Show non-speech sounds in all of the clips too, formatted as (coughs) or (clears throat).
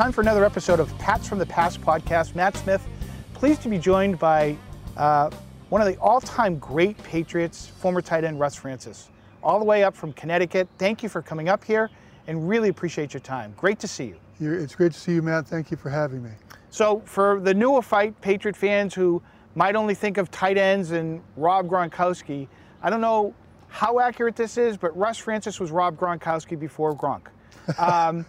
time for another episode of Pats from the Past podcast. Matt Smith, pleased to be joined by uh, one of the all time great Patriots, former tight end Russ Francis, all the way up from Connecticut. Thank you for coming up here and really appreciate your time. Great to see you. You're, it's great to see you, Matt. Thank you for having me. So, for the neophyte Patriot fans who might only think of tight ends and Rob Gronkowski, I don't know how accurate this is, but Russ Francis was Rob Gronkowski before Gronk. (laughs) Um,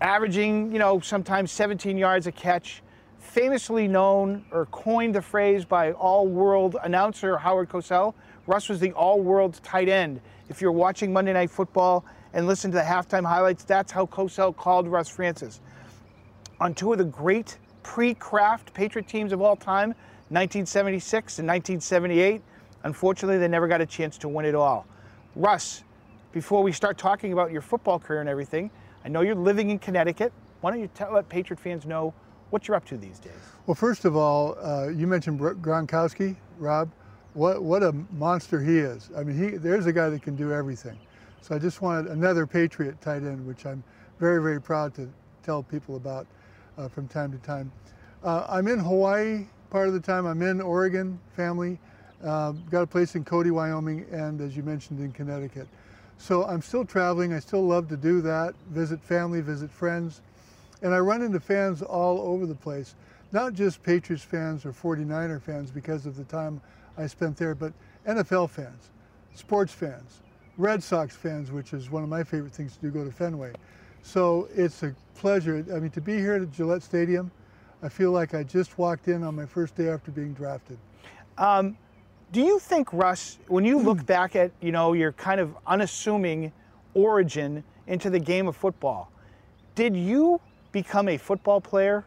averaging, you know, sometimes 17 yards a catch. Famously known or coined the phrase by all world announcer Howard Cosell, Russ was the all world tight end. If you're watching Monday Night Football and listen to the halftime highlights, that's how Cosell called Russ Francis. On two of the great pre Kraft Patriot teams of all time, 1976 and 1978, unfortunately, they never got a chance to win it all. Russ, before we start talking about your football career and everything, I know you're living in Connecticut. Why don't you tell, let Patriot fans know what you're up to these days? Well, first of all, uh, you mentioned Gronkowski, Rob. What what a monster he is! I mean, he there's a guy that can do everything. So I just wanted another Patriot tight end, which I'm very very proud to tell people about uh, from time to time. Uh, I'm in Hawaii part of the time. I'm in Oregon, family. Uh, got a place in Cody, Wyoming, and as you mentioned, in Connecticut. So I'm still traveling. I still love to do that, visit family, visit friends. And I run into fans all over the place, not just Patriots fans or 49er fans because of the time I spent there, but NFL fans, sports fans, Red Sox fans, which is one of my favorite things to do, go to Fenway. So it's a pleasure. I mean, to be here at Gillette Stadium, I feel like I just walked in on my first day after being drafted. Um, do you think, Russ, when you look back at you know your kind of unassuming origin into the game of football, did you become a football player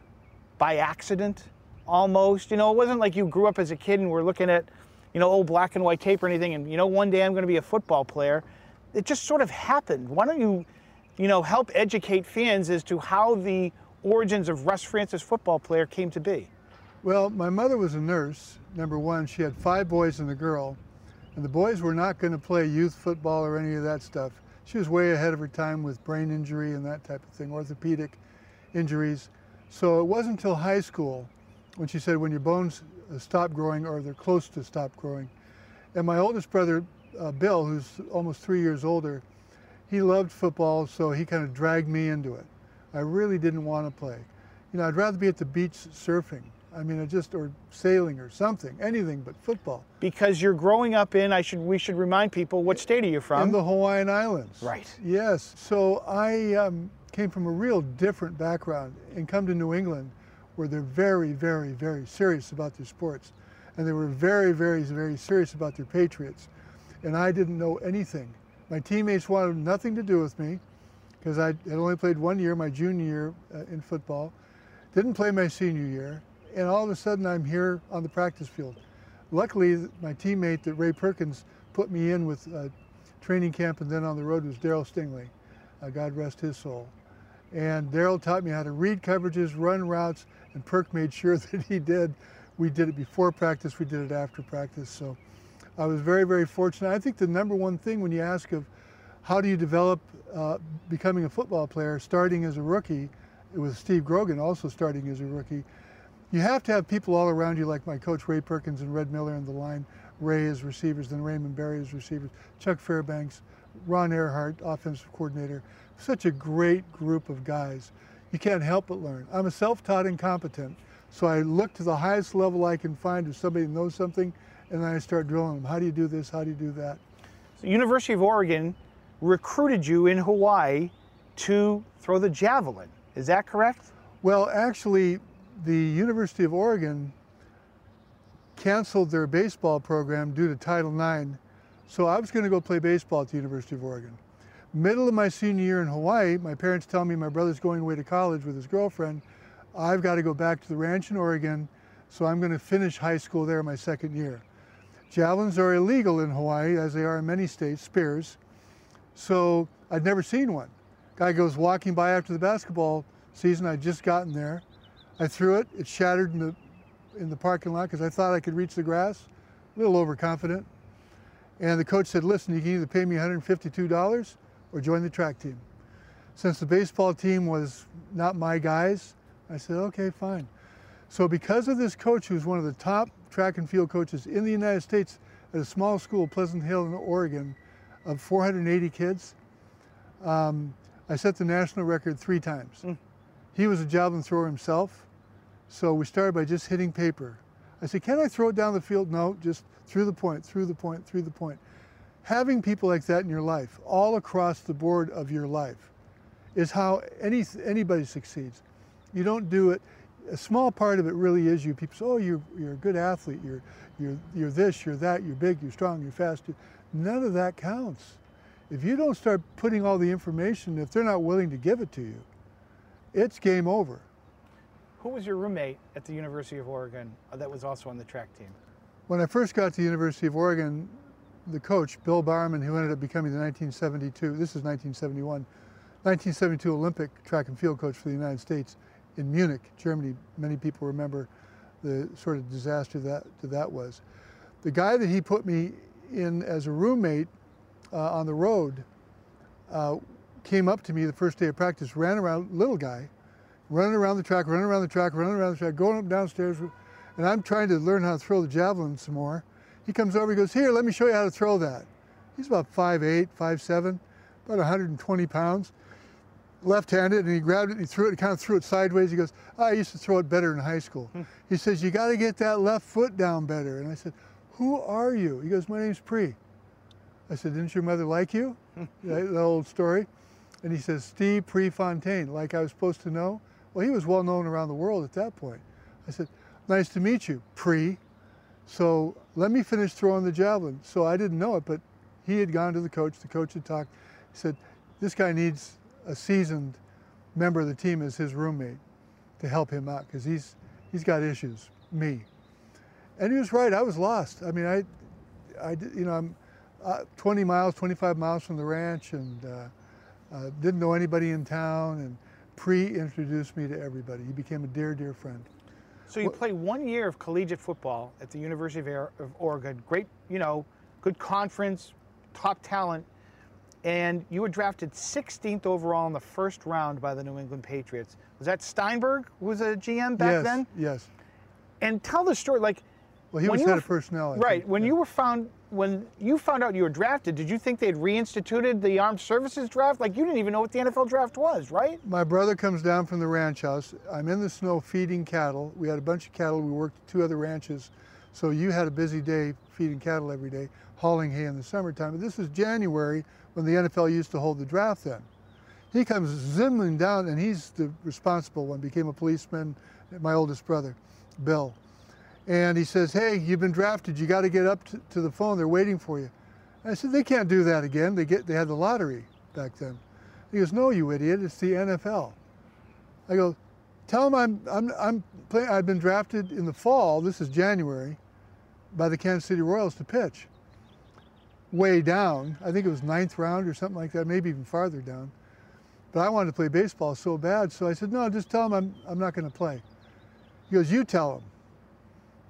by accident, almost? You know, it wasn't like you grew up as a kid and were looking at you know old black and white tape or anything, and you know one day I'm going to be a football player. It just sort of happened. Why don't you, you know, help educate fans as to how the origins of Russ Francis football player came to be? Well, my mother was a nurse. Number one, she had five boys and a girl, and the boys were not going to play youth football or any of that stuff. She was way ahead of her time with brain injury and that type of thing, orthopedic injuries. So it wasn't until high school when she said, when your bones uh, stop growing or they're close to stop growing. And my oldest brother, uh, Bill, who's almost three years older, he loved football, so he kind of dragged me into it. I really didn't want to play. You know, I'd rather be at the beach surfing I mean, just or sailing or something, anything but football. Because you're growing up in, I should we should remind people what state are you from? In the Hawaiian Islands. Right. Yes. So I um, came from a real different background and come to New England, where they're very, very, very serious about their sports, and they were very, very, very serious about their Patriots, and I didn't know anything. My teammates wanted nothing to do with me, because I had only played one year, my junior year uh, in football. Didn't play my senior year and all of a sudden I'm here on the practice field. Luckily, my teammate that Ray Perkins put me in with training camp and then on the road was Darryl Stingley. Uh, God rest his soul. And Darryl taught me how to read coverages, run routes, and Perk made sure (laughs) that he did. We did it before practice, we did it after practice. So I was very, very fortunate. I think the number one thing when you ask of how do you develop uh, becoming a football player, starting as a rookie, with Steve Grogan also starting as a rookie, you have to have people all around you like my coach Ray Perkins and Red Miller in the line, Ray as receivers, then Raymond Berry as receivers, Chuck Fairbanks, Ron Erhardt, offensive coordinator. Such a great group of guys. You can't help but learn. I'm a self-taught incompetent, so I look to the highest level I can find of somebody who knows something, and then I start drilling them. How do you do this? How do you do that? The University of Oregon recruited you in Hawaii to throw the javelin. Is that correct? Well, actually, the University of Oregon canceled their baseball program due to Title IX, so I was going to go play baseball at the University of Oregon. Middle of my senior year in Hawaii, my parents tell me my brother's going away to college with his girlfriend. I've got to go back to the ranch in Oregon, so I'm going to finish high school there my second year. Javelins are illegal in Hawaii, as they are in many states, spears. So I'd never seen one. Guy goes walking by after the basketball season, I'd just gotten there. I threw it. It shattered in the in the parking lot because I thought I could reach the grass. A little overconfident. And the coach said, "Listen, you can either pay me $152 or join the track team." Since the baseball team was not my guys, I said, okay, fine. So because of this coach who's one of the top track and field coaches in the United States at a small school, Pleasant Hill in Oregon, of 480 kids, um, I set the national record three times. Mm. He was a javelin thrower himself, so we started by just hitting paper. I said, can I throw it down the field? No, just through the point, through the point, through the point. Having people like that in your life, all across the board of your life, is how any, anybody succeeds. You don't do it, a small part of it really is you. People say, oh, you're, you're a good athlete, you're, you're, you're this, you're that, you're big, you're strong, you're fast. None of that counts. If you don't start putting all the information, if they're not willing to give it to you, it's game over. Who was your roommate at the University of Oregon uh, that was also on the track team? When I first got to the University of Oregon, the coach, Bill Bowerman, who ended up becoming the 1972, this is 1971, 1972 Olympic track and field coach for the United States in Munich, Germany. Many people remember the sort of disaster that that was. The guy that he put me in as a roommate uh, on the road uh, came up to me the first day of practice, ran around, little guy, running around the track, running around the track, running around the track, going up downstairs, and I'm trying to learn how to throw the javelin some more. He comes over, he goes, here, let me show you how to throw that. He's about 5'8", 5'7", about 120 pounds, left-handed, and he grabbed it and he threw it, and kind of threw it sideways. He goes, oh, I used to throw it better in high school. Hmm. He says, you got to get that left foot down better. And I said, who are you? He goes, my name's Pre. I said, didn't your mother like you? that, that old story. And he says, Steve Prefontaine, like I was supposed to know. Well, he was well known around the world at that point. I said, nice to meet you, Pre. So let me finish throwing the javelin. So I didn't know it, but he had gone to the coach. The coach had talked. He said, this guy needs a seasoned member of the team as his roommate to help him out because he's, he's got issues, me. And he was right, I was lost. I mean, I, I you know, I'm uh, 20 miles, 25 miles from the ranch and uh, uh, didn't know anybody in town and pre-introduced me to everybody. He became a dear, dear friend. So you played one year of collegiate football at the University of Oregon. Great, you know, good conference, top talent. And you were drafted 16th overall in the first round by the New England Patriots. Was that Steinberg who was a GM back yes, then? Yes. And tell the story, like. Well, he was head of personnel. I right. Think. When yeah. you were found when you found out you were drafted, did you think they'd reinstituted the armed services draft? Like you didn't even know what the NFL draft was, right? My brother comes down from the ranch house. I'm in the snow feeding cattle. We had a bunch of cattle. We worked two other ranches. So you had a busy day feeding cattle every day, hauling hay in the summertime. But this was January when the NFL used to hold the draft then. He comes zimming down and he's the responsible one, became a policeman, my oldest brother, Bill. And he says, hey, you've been drafted. You got to get up to, to, the phone. They're waiting for you. And I said, they can't do that again. They, get, they had the lottery back then. He goes, no, you idiot. It's the NFL. I go, tell them I'm, I'm, I'm playing, I've been drafted in the fall, this is January, by the Kansas City Royals to pitch. Way down. I think it was ninth round or something like that, maybe even farther down. But I wanted to play baseball so bad, so I said, no, just tell him I'm, I'm not going to play. He goes, you tell him.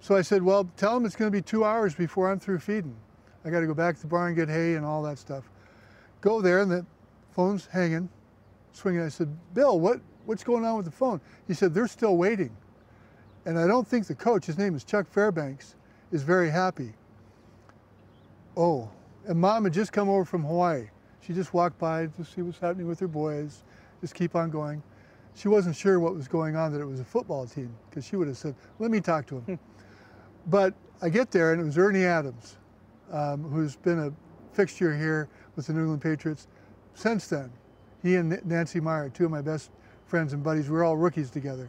So I said, well, tell them it's going to be two hours before I'm through feeding. I got to go back to the barn, get hay and all that stuff. Go there and the phone's hanging, swinging. I said, Bill, what, what's going on with the phone? He said, they're still waiting. And I don't think the coach, his name is Chuck Fairbanks, is very happy. Oh, and mom had just come over from Hawaii. She just walked by to see what's happening with her boys, just keep on going. She wasn't sure what was going on, that it was a football team, because she would have said, let me talk to him. (laughs) But I get there, and it was Ernie Adams, um, who's been a fixture here with the New England Patriots since then. He and Nancy Meyer, two of my best friends and buddies, we were all rookies together.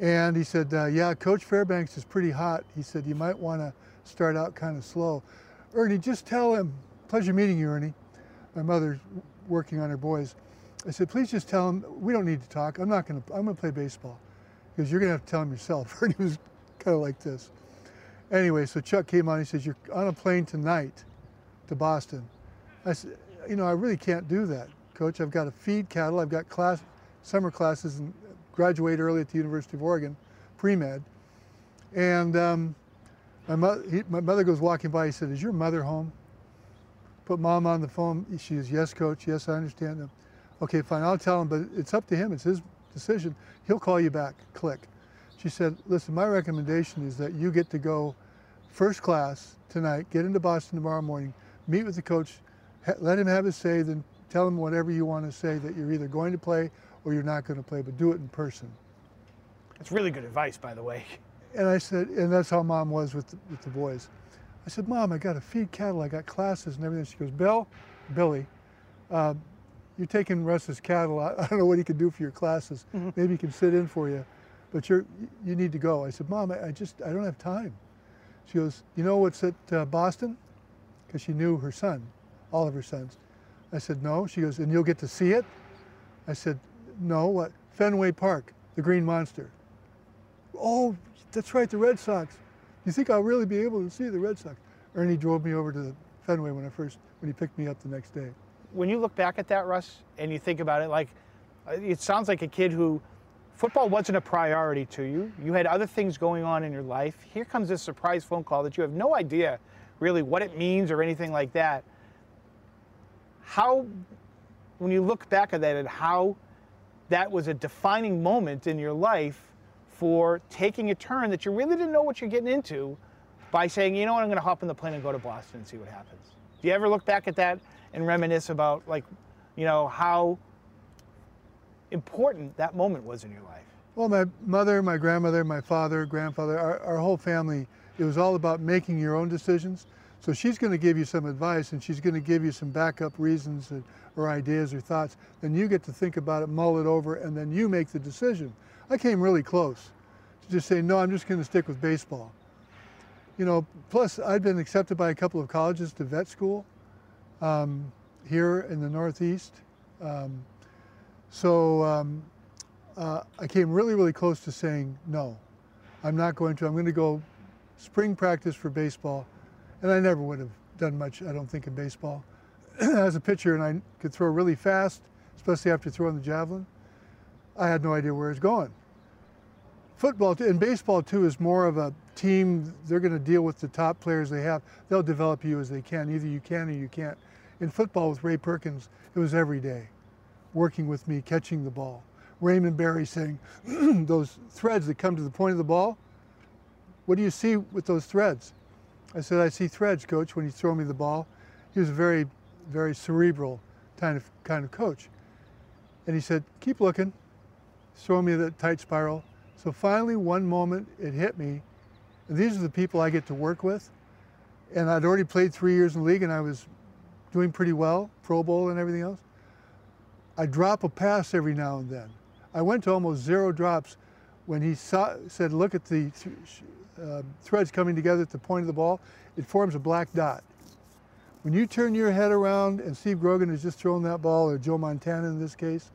And he said, uh, yeah, Coach Fairbanks is pretty hot. He said, you might want to start out kind of slow. Ernie, just tell him, pleasure meeting you, Ernie. My mother's working on her boys. I said, please just tell him, we don't need to talk. I'm not going to, I'm going to play baseball. Because you're going to have to tell him yourself. (laughs) Ernie was kind of like this. Anyway, so Chuck came on. He says, "You're on a plane tonight to Boston." I said, "You know, I really can't do that, Coach. I've got to feed cattle. I've got class, summer classes, and graduate early at the University of Oregon, pre-med." And um, my, he, my mother goes walking by. He said, "Is your mother home?" Put mom on the phone. She says, "Yes, Coach. Yes, I understand." Okay, fine, I'll tell him, but it's up to him. It's his decision. He'll call you back. Click. She said, listen, my recommendation is that you get to go first class tonight, get into Boston tomorrow morning, meet with the coach, let him have his say, then tell him whatever you want to say that you're either going to play or you're not going to play, but do it in person. It's really good advice, by the way. (laughs) And I said, and that's how mom was with the, with the boys. I said, Mom, I got to feed cattle, I got classes and everything. She goes, Bill, Billy, uh, you're taking Russ's cattle. I, (laughs) I, don't know what he can do for your classes. Mm -hmm. Maybe he can sit in for you, but you're you need to go. I said, Mom, I, I just I don't have time. She goes, You know what's at uh, Boston? Because she knew her son, all of her sons. I said, No. She goes, And you'll get to see it. I said, No. What? Fenway Park, the Green Monster. Oh, that's right, the Red Sox. You think I'll really be able to see the Red Sox? Ernie drove me over to the Fenway when I first when he picked me up the next day when you look back at that, Russ, and you think about it, like it sounds like a kid who football wasn't a priority to you. You had other things going on in your life. Here comes this surprise phone call that you have no idea really what it means or anything like that. How, when you look back at that, and how that was a defining moment in your life for taking a turn that you really didn't know what you're getting into by saying, you know what, I'm going to hop in the plane and go to Boston and see what happens. Do you ever look back at that and reminisce about like, you know, how important that moment was in your life? Well, my mother, my grandmother, my father, grandfather, our, our whole family, it was all about making your own decisions. So she's going to give you some advice and she's going to give you some backup reasons or ideas or thoughts. Then you get to think about it, mull it over, and then you make the decision. I came really close to just saying, no, I'm just going to stick with baseball. You know, plus I'd been accepted by a couple of colleges to vet school um, here in the Northeast. Um, so um, uh, I came really, really close to saying no. I'm not going to. I'm going to go spring practice for baseball. And I never would have done much, I don't think, in baseball. (clears throat) As a pitcher, and I could throw really fast, especially after throwing the javelin, I had no idea where it's going. Football and baseball too is more of a team. They're going to deal with the top players they have. They'll develop you as they can. Either you can or you can't. In football with Ray Perkins, it was every day, working with me, catching the ball. Raymond Berry saying, (clears throat) those threads that come to the point of the ball, what do you see with those threads? I said, I see threads, coach, when you throw me the ball. He was a very, very cerebral kind of, kind of coach. And he said, keep looking, throw me the tight spiral. So finally, one moment, it hit me. And these are the people I get to work with. And I'd already played three years in the league, and I was doing pretty well, Pro Bowl and everything else. I drop a pass every now and then. I went to almost zero drops when he saw, said, look at the th uh, threads coming together at the point of the ball. It forms a black dot. When you turn your head around and Steve Grogan has just thrown that ball, or Joe Montana in this case,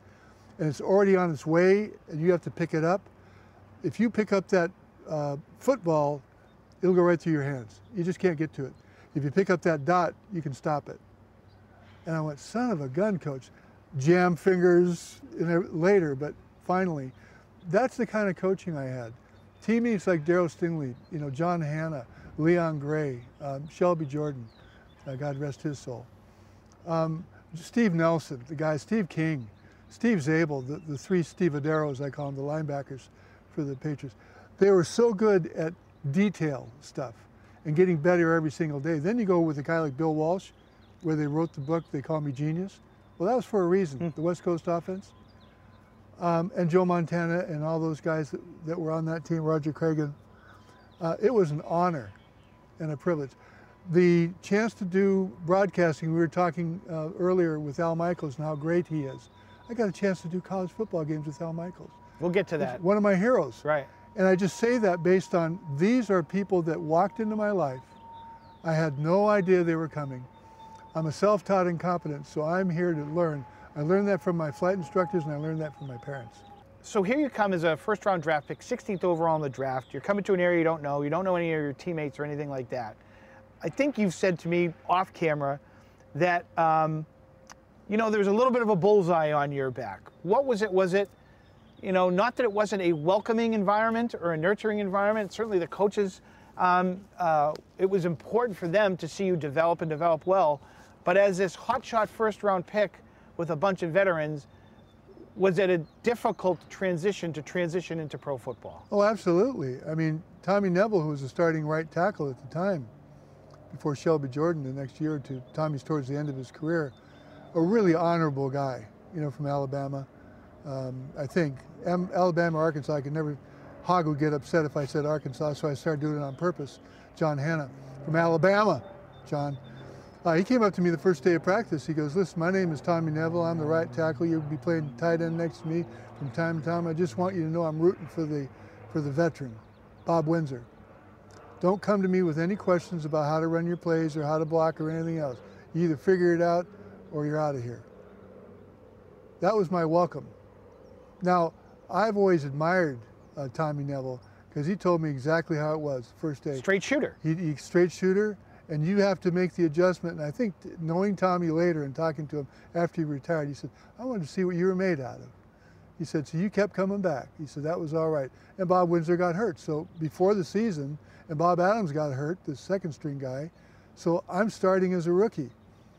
and it's already on its way and you have to pick it up, if you pick up that uh, football, it'll go right through your hands. You just can't get to it. If you pick up that dot, you can stop it. And I went, son of a gun, coach. Jam fingers later, but finally, that's the kind of coaching I had. Teammates like Darryl Stingley, you know, John Hannah, Leon Gray, um, Shelby Jordan, uh, God rest his soul. Um, Steve Nelson, the guy, Steve King, Steve Zabel, the, the three Steve Aderos, I call them, the linebackers for the Patriots. They were so good at detail stuff and getting better every single day. Then you go with a guy like Bill Walsh, where they wrote the book, They Call Me Genius. Well, that was for a reason, mm. the West Coast offense. Um, and Joe Montana and all those guys that, that were on that team, Roger Cregan. Uh, it was an honor and a privilege. The chance to do broadcasting, we were talking uh, earlier with Al Michaels and how great he is. I got a chance to do college football games with Al Michaels. We'll get to that. It's one of my heroes. Right. And I just say that based on these are people that walked into my life. I had no idea they were coming. I'm a self-taught incompetent, so I'm here to learn. I learned that from my flight instructors and I learned that from my parents. So here you come as a first round draft pick, 16th overall in the draft. You're coming to an area you don't know. You don't know any of your teammates or anything like that. I think you've said to me off camera that, um, you know, there's a little bit of a bullseye on your back. What was it? Was it, you know, not that it wasn't a welcoming environment or a nurturing environment. Certainly the coaches, um, uh, it was important for them to see you develop and develop well. But as this hotshot first round pick with a bunch of veterans, was it a difficult transition to transition into pro football? Oh, absolutely. I mean, Tommy Neville, who was the starting right tackle at the time, before Shelby Jordan the next year or two, Tommy's towards the end of his career, a really honorable guy, you know, from Alabama. Um, I think Alabama, Arkansas, I could never, Hog would get upset if I said Arkansas, so I started doing it on purpose. John Hannah from Alabama, John. Uh, he came up to me the first day of practice. He goes, listen, my name is Tommy Neville. I'm the right tackle. You'll be playing tight end next to me from time to time. I just want you to know I'm rooting for the, for the veteran, Bob Windsor. Don't come to me with any questions about how to run your plays or how to block or anything else. You either figure it out or you're out of here. That was my welcome. Now, I've always admired uh, Tommy Neville because he told me exactly how it was first day. Straight shooter. He, he straight shooter and you have to make the adjustment. And I think knowing Tommy later and talking to him after he retired, he said, I wanted to see what you were made out of. He said, so you kept coming back. He said, that was all right. And Bob Windsor got hurt. So before the season, and Bob Adams got hurt, the second string guy. So I'm starting as a rookie.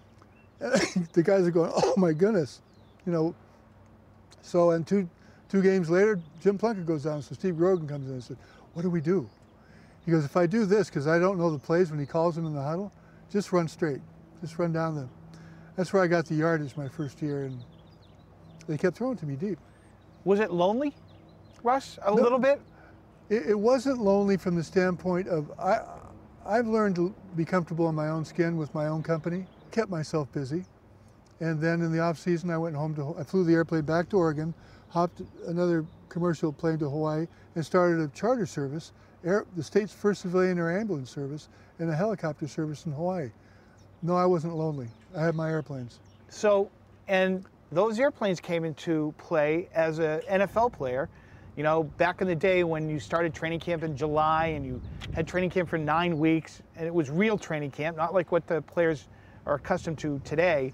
(laughs) the guys are going, oh my goodness. You know, so and two, two games later, Jim Plunkett goes down. So Steve Grogan comes in and said, what do we do? He goes, if I do this, because I don't know the plays when he calls them in the huddle, just run straight. Just run down the. That's where I got the yardage my first year, and they kept throwing to me deep. Was it lonely, Russ, a no, little bit? It, it, wasn't lonely from the standpoint of I, I've learned to be comfortable in my own skin with my own company, kept myself busy. And then in the off season, I went home to, I flew the airplane back to Oregon, hopped another commercial plane to Hawaii, and started a charter service air, the state's first civilian air ambulance service and a helicopter service in Hawaii. No, I wasn't lonely. I had my airplanes. So, and those airplanes came into play as an NFL player. You know, back in the day when you started training camp in July and you had training camp for nine weeks, and it was real training camp, not like what the players are accustomed to today.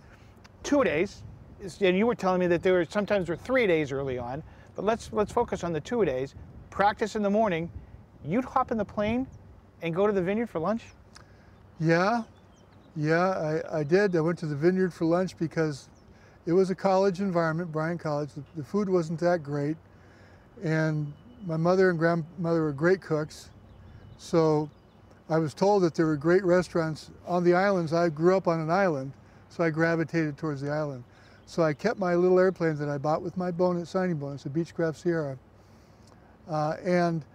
Two days, and you were telling me that there were sometimes were three days early on, but let's let's focus on the two days. Practice in the morning, you'd hop in the plane and go to the vineyard for lunch? Yeah, yeah, I, I did. I went to the vineyard for lunch because it was a college environment, Bryant College. The, the food wasn't that great. And my mother and grandmother were great cooks. So I was told that there were great restaurants on the islands. I grew up on an island, so I gravitated towards the island. So I kept my little airplane that I bought with my bonus, signing bonus, a Beechcraft Sierra. Uh, and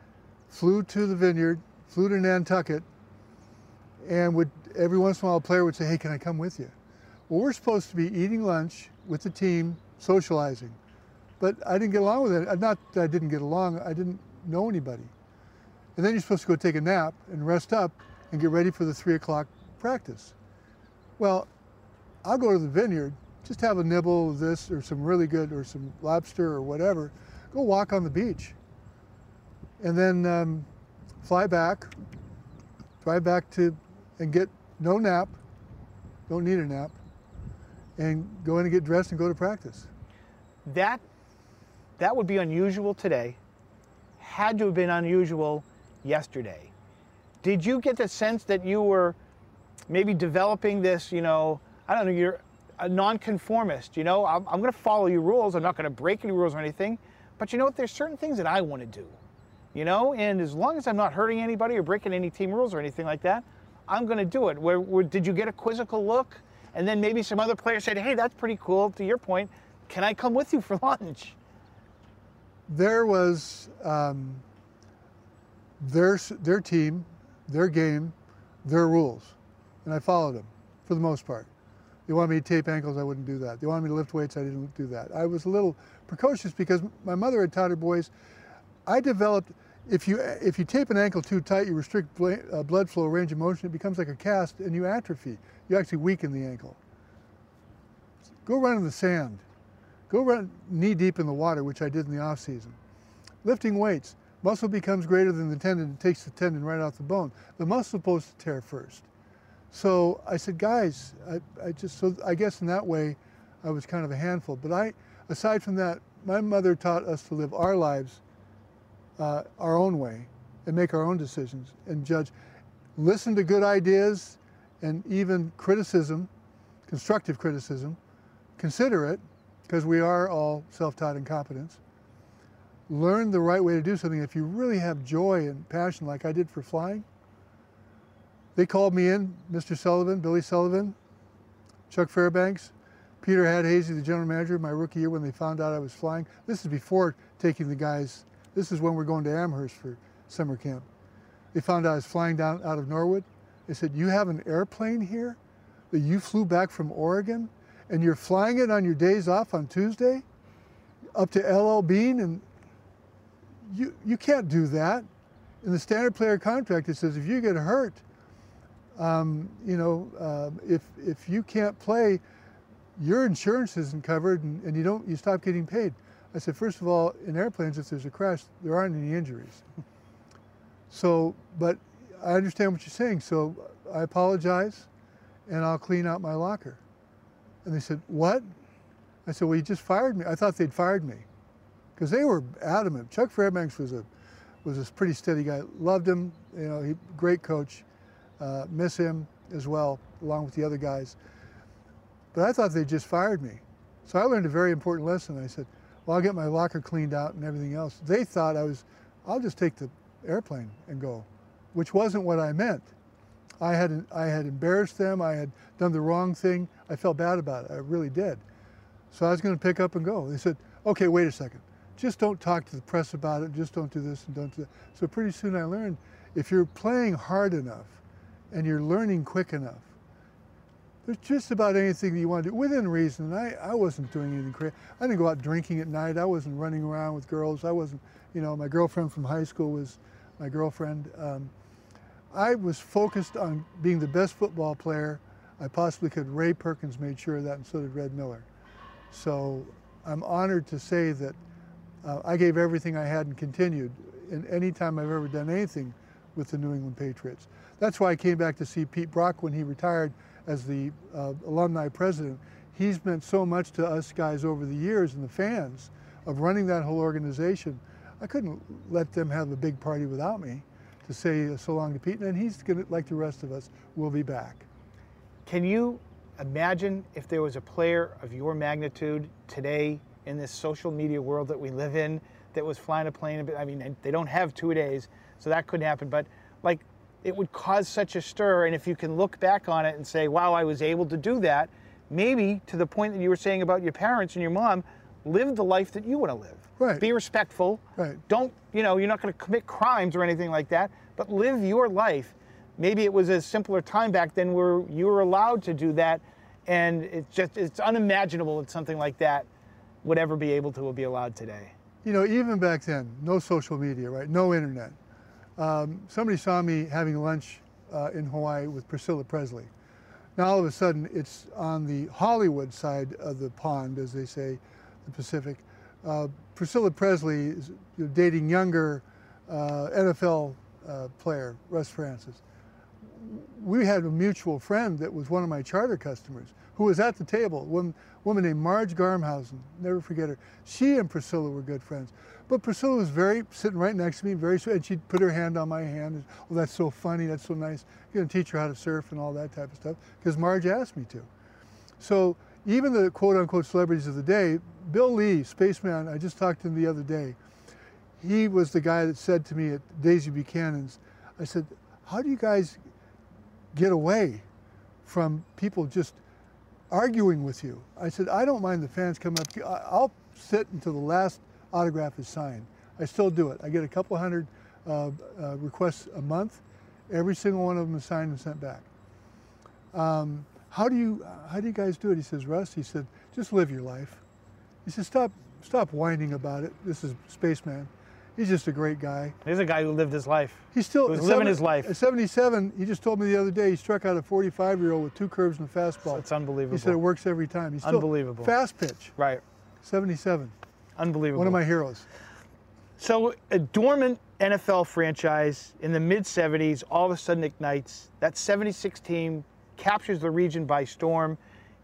flew to the vineyard, flew to Nantucket, and would every once in a while a player would say, hey, can I come with you? Well, we're supposed to be eating lunch with the team, socializing. But I didn't get along with it. Not that I didn't get along, I didn't know anybody. And then you're supposed to go take a nap and rest up and get ready for the three o'clock practice. Well, I'll go to the vineyard, just have a nibble of this or some really good or some lobster or whatever, go walk on the beach and then um, fly back, fly back to, and get no nap, don't need a nap, and go in and get dressed and go to practice. That, that would be unusual today, had to have been unusual yesterday. Did you get the sense that you were maybe developing this, you know, I don't know, you're a nonconformist, you know, I'm, I'm going to follow your rules, I'm not going to break any rules or anything, but you know what, there's certain things that I want to do you know, and as long as I'm not hurting anybody or breaking any team rules or anything like that, I'm going to do it. Where, where, did you get a quizzical look? And then maybe some other player said, hey, that's pretty cool. To your point, can I come with you for (laughs) lunch? There was um, their, their team, their game, their rules, and I followed them for the most part. They wanted me to tape ankles, I wouldn't do that. They wanted me to lift weights, I didn't do that. I was a little precocious because my mother had taught her boys I developed, if you, if you tape an ankle too tight, you restrict uh, blood flow, range of motion, it becomes like a cast and you atrophy. You actually weaken the ankle. Go run in the sand. Go run knee deep in the water, which I did in the off season. Lifting weights, muscle becomes greater than the tendon, it takes the tendon right off the bone. The muscle supposed to tear first. So I said, guys, I, I just, so I guess in that way, I was kind of a handful. But I, aside from that, my mother taught us to live our lives uh, our own way and make our own decisions and judge. Listen to good ideas and even criticism, constructive criticism, consider it, because we are all self-taught incompetents. Learn the right way to do something. If you really have joy and passion like I did for flying, they called me in, Mr. Sullivan, Billy Sullivan, Chuck Fairbanks, Peter Hadhazy, the general manager, my rookie year when they found out I was flying. This is before taking the guys, this is when we're going to Amherst for summer camp. They found out I was flying down out of Norwood. They said, you have an airplane here that you flew back from Oregon and you're flying it on your days off on Tuesday up to LL Bean and you, you can't do that. In the standard player contract, it says if you get hurt, um, you know, uh, if, if you can't play, your insurance isn't covered and, and you don't, you stop getting paid. I said, first of all, in airplanes, if there's a crash, there aren't any injuries. (laughs) so, but I understand what you're saying. So I apologize and I'll clean out my locker. And they said, what? I said, well, you just fired me. I thought they'd fired me because they were adamant. Chuck Fairbanks was a, was a pretty steady guy. Loved him, you know, he, great coach. Uh, miss him as well, along with the other guys. But I thought they just fired me. So I learned a very important lesson. I said, well, I'll get my locker cleaned out and everything else. They thought I was, I'll just take the airplane and go, which wasn't what I meant. I had, I had embarrassed them. I had done the wrong thing. I felt bad about it. I really did. So I was going to pick up and go. They said, okay, wait a second. Just don't talk to the press about it. Just don't do this and don't do that. So pretty soon I learned if you're playing hard enough and you're learning quick enough, there's just about anything that you want to do within reason. I, I wasn't doing anything crazy. I didn't go out drinking at night. I wasn't running around with girls. I wasn't, you know, my girlfriend from high school was my girlfriend. Um, I was focused on being the best football player I possibly could. Ray Perkins made sure of that, and so did Red Miller. So I'm honored to say that uh, I gave everything I had and continued in any time I've ever done anything with the New England Patriots. That's why I came back to see Pete Brock when he retired as the uh, alumni president. He's meant so much to us guys over the years and the fans of running that whole organization. I couldn't let them have a big party without me to say so long to Pete, and he's to, like the rest of us, we'll be back. Can you imagine if there was a player of your magnitude today in this social media world that we live in that was flying a plane? I mean, they don't have two days, so that couldn't happen. But like, it would cause such a stir. And if you can look back on it and say, "Wow, I was able to do that," maybe to the point that you were saying about your parents and your mom, live the life that you want to live. Right. Be respectful. Right. Don't, you know, you're not going to commit crimes or anything like that, but live your life. Maybe it was a simpler time back then where you were allowed to do that, and it's just it's unimaginable that something like that would ever be able to be allowed today. You know, even back then, no social media, right? No internet. Um, somebody saw me having lunch uh, in Hawaii with Priscilla Presley. Now all of a sudden, it's on the Hollywood side of the pond, as they say, the Pacific. Uh, Priscilla Presley is dating younger uh, NFL uh, player, Russ Francis. We had a mutual friend that was one of my charter customers who was at the table, one woman named Marge Garmhausen, never forget her. She and Priscilla were good friends. But Priscilla was very, sitting right next to me, very sweet, and she'd put her hand on my hand, and, oh, that's so funny, that's so nice. You're gonna teach her how to surf and all that type of stuff, because Marge asked me to. So even the quote unquote celebrities of the day, Bill Lee, spaceman, I just talked to him the other day. He was the guy that said to me at Daisy Buchanan's, I said, how do you guys get away from people just arguing with you? I said, I don't mind the fans coming up. I'll sit until the last autograph is signed. I still do it. I get a couple hundred uh, uh, requests a month. Every single one of them is signed and sent back. Um, how do you how do you guys do it? He says, Russ, he said, just live your life. He says, stop stop whining about it. This is Spaceman. He's just a great guy. He's a guy who lived his life. He's still living seven, his life. At 77, he just told me the other day he struck out a 45 year old with two curves and a fastball. It's unbelievable. He said it works every time. He's still unbelievable. Fast pitch. Right. 77. Unbelievable. One of my heroes. So a dormant NFL franchise in the mid 70s all of a sudden ignites. That 76 team captures the region by storm.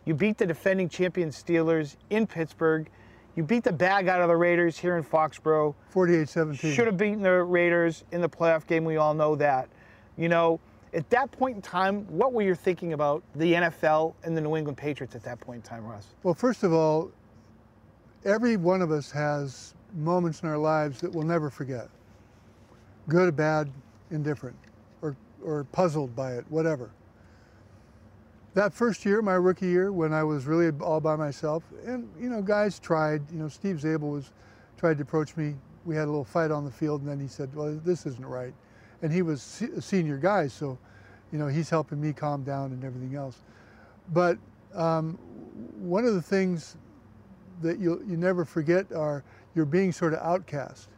You beat the defending champion Steelers in Pittsburgh. You beat the bag out of the Raiders here in Foxborough. 48-17. Should have beaten the Raiders in the playoff game. We all know that. You know, at that point in time, what were you thinking about the NFL and the New England Patriots at that point in time, Russ? Well, first of all, every one of us has moments in our lives that we'll never forget. Good, bad, indifferent, or, or puzzled by it, whatever. That first year, my rookie year, when I was really all by myself, and you know, guys tried. You know, Steve Zabel was tried to approach me. We had a little fight on the field, and then he said, "Well, this isn't right," and he was a senior guy, so you know, he's helping me calm down and everything else. But um, one of the things that you you never forget are you're being sort of outcast,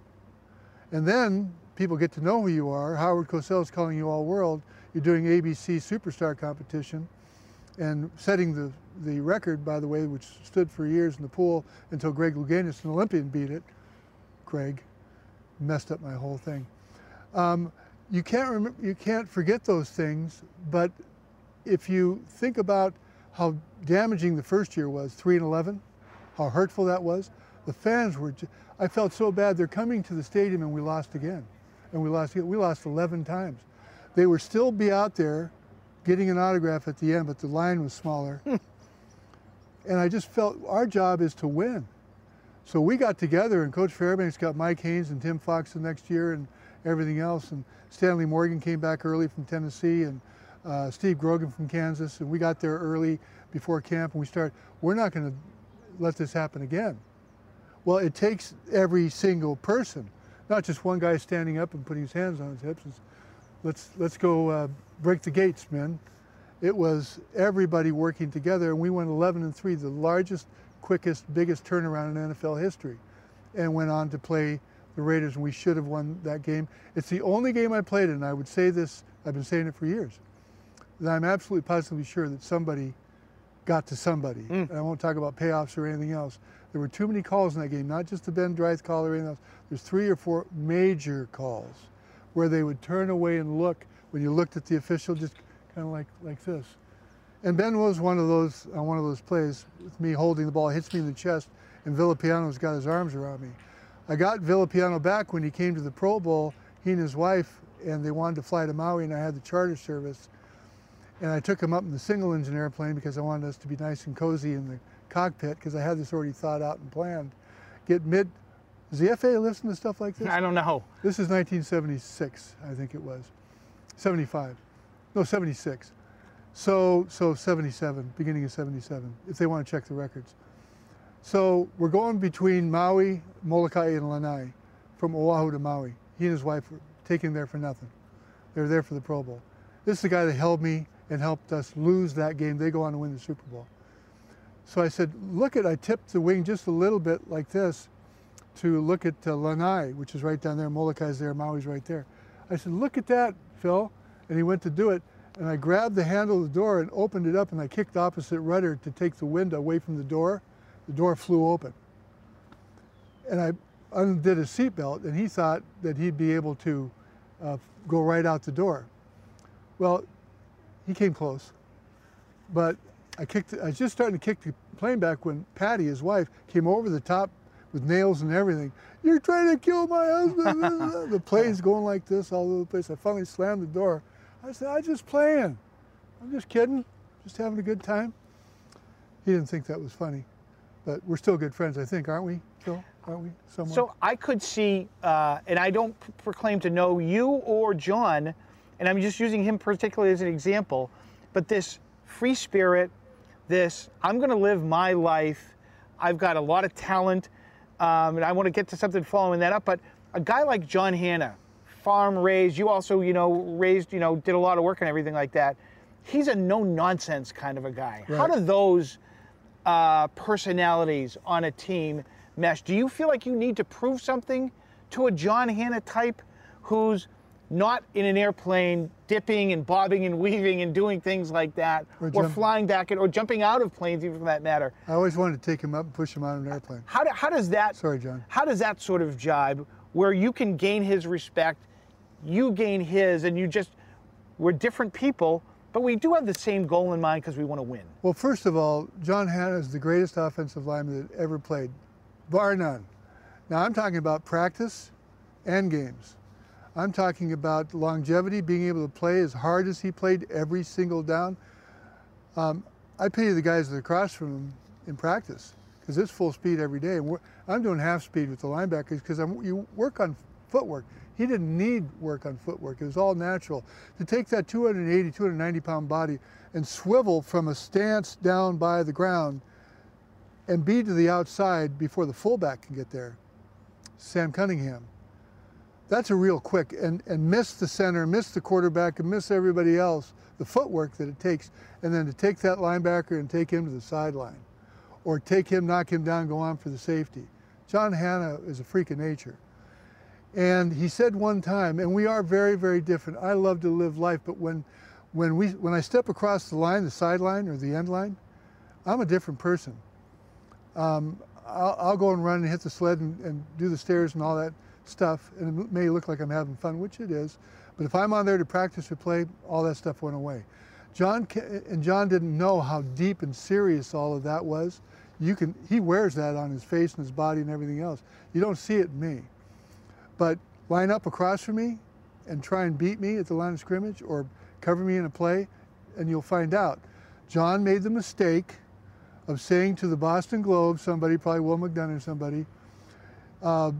and then people get to know who you are. Howard Cosell is calling you all world. You're doing ABC Superstar competition and setting the, the record, by the way, which stood for years in the pool until Greg Louganis, an Olympian, beat it. Greg messed up my whole thing. Um, you can't you can't forget those things, but if you think about how damaging the first year was, three and eleven, how hurtful that was, the fans were. I felt so bad. They're coming to the stadium and we lost again, and we lost. We lost 11 times. They would still be out there getting an autograph at the end, but the line was smaller. (laughs) and I just felt our job is to win. So we got together, and Coach Fairbanks got Mike Haynes and Tim Fox the next year, and everything else. And Stanley Morgan came back early from Tennessee, and uh, Steve Grogan from Kansas, and we got there early before camp, and we started. We're not going to let this happen again. Well, it takes every single person, not just one guy standing up and putting his hands on his hips. It's, let's let's go uh, break the gates, men. It was everybody working together, and we went 11 and 3, the largest, quickest, biggest turnaround in NFL history, and went on to play the Raiders, and we should have won that game. It's the only game I played in, I would say this, I've been saying it for years, that I'm absolutely positively sure that somebody got to somebody. Mm. And I won't talk about payoffs or anything else. There were too many calls in that game, not just the Ben Dreith call or anything else. There's three or four major calls where they would turn away and look when you looked at the official, just kind of like, like this. And Ben was one of those on uh, one of those plays with me holding the ball, hits me in the chest, and Villapiano's got his arms around me. I got Villapiano back when he came to the Pro Bowl, he and his wife, and they wanted to fly to Maui, and I had the charter service. And I took him up in the single engine airplane because I wanted us to be nice and cozy in the cockpit because I had this already thought out and planned. Get mid does the FAA listen to stuff like this? I don't know. This is 1976, I think it was. 75. No, 76. So, so 77, beginning of 77, if they want to check the records. So we're going between Maui, Molokai, and Lanai, from Oahu to Maui. He and his wife were taken there for nothing. They were there for the Pro Bowl. This is the guy that held me and helped us lose that game. They go on to win the Super Bowl. So I said, look at, I tipped the wing just a little bit like this to look at uh, Lanai, which is right down there. Molokai's there, Maui's right there. I said, look at that, Phil. And he went to do it. And I grabbed the handle of the door and opened it up and I kicked opposite rudder to take the wind away from the door. The door flew open. And I undid his seatbelt and he thought that he'd be able to uh, go right out the door. Well, he came close. But I kicked, I was just starting to kick the plane back when Patty, his wife, came over the top with nails and everything. You're trying to kill my husband. (laughs) the plane's going like this all over the place. I finally slammed the door. I said, I'm just playing. I'm just kidding, just having a good time. He didn't think that was funny, but we're still good friends, I think, aren't we, Phil? Aren't we? Somewhat? So I could see, uh, and I don't proclaim to know you or John, and I'm just using him particularly as an example, but this free spirit, this I'm going to live my life. I've got a lot of talent. Um, and I want to get to something following that up. But a guy like John Hannah, farm raised, you also, you know, raised, you know, did a lot of work and everything like that. He's a no nonsense kind of a guy. Right. How do those uh, personalities on a team mesh? Do you feel like you need to prove something to a John Hannah type who's not in an airplane dipping and bobbing and weaving and doing things like that, or, or flying back or jumping out of planes, even for that matter. I always wanted to take him up and push him out of an airplane. How, do, how does that? Sorry, John. How does that sort of jibe, where you can gain his respect, you gain his, and you just we're different people, but we do have the same goal in mind because we want to win. Well, first of all, John Hannah is the greatest offensive lineman that ever played, bar none. Now I'm talking about practice and games. I'm talking about longevity, being able to play as hard as he played every single down. Um, I pity the guys across from him in practice because it's full speed every day. I'm doing half speed with the linebackers because you work on footwork. He didn't need work on footwork. It was all natural. To take that 280, 290 pound body and swivel from a stance down by the ground and be to the outside before the fullback can get there. Sam Cunningham. That's a real quick and, and miss the center, miss the quarterback, and miss everybody else, the footwork that it takes, and then to take that linebacker and take him to the sideline. Or take him, knock him down, go on for the safety. John Hannah is a freak of nature. And he said one time, and we are very, very different. I love to live life, but when, when, we, when I step across the line, the sideline or the end line, I'm a different person. Um, I'll, I'll, go and run and hit the sled and, and, do the stairs and all that stuff, and it may look like I'm having fun, which it is. But if I'm on there to practice or play, all that stuff went away. John and John didn't know how deep and serious all of that was. You can he wears that on his face and his body and everything else. You don't see it in me. But line up across from me and try and beat me at the line of scrimmage or cover me in a play, and you'll find out. John made the mistake of saying to the Boston Globe, somebody, probably Will McDonough or somebody, uh,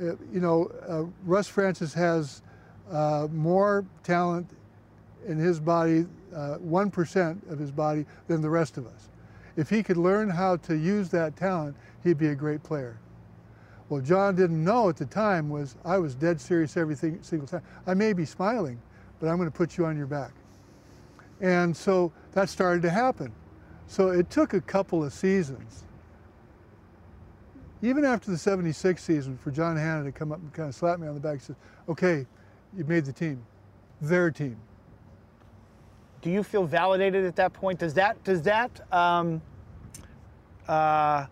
you know, uh, Russ Francis has uh, more talent in his body, 1% uh, of his body, than the rest of us. If he could learn how to use that talent, he'd be a great player. Well, John didn't know at the time was I was dead serious every single time. I may be smiling, but I'm going to put you on your back. And so that started to happen. So it took a couple of seasons, even after the 76 season, for John Hannah to come up and kind of slap me on the back and say, okay, you made the team, their team. Do you feel validated at that point? Does that, does that, um, uh,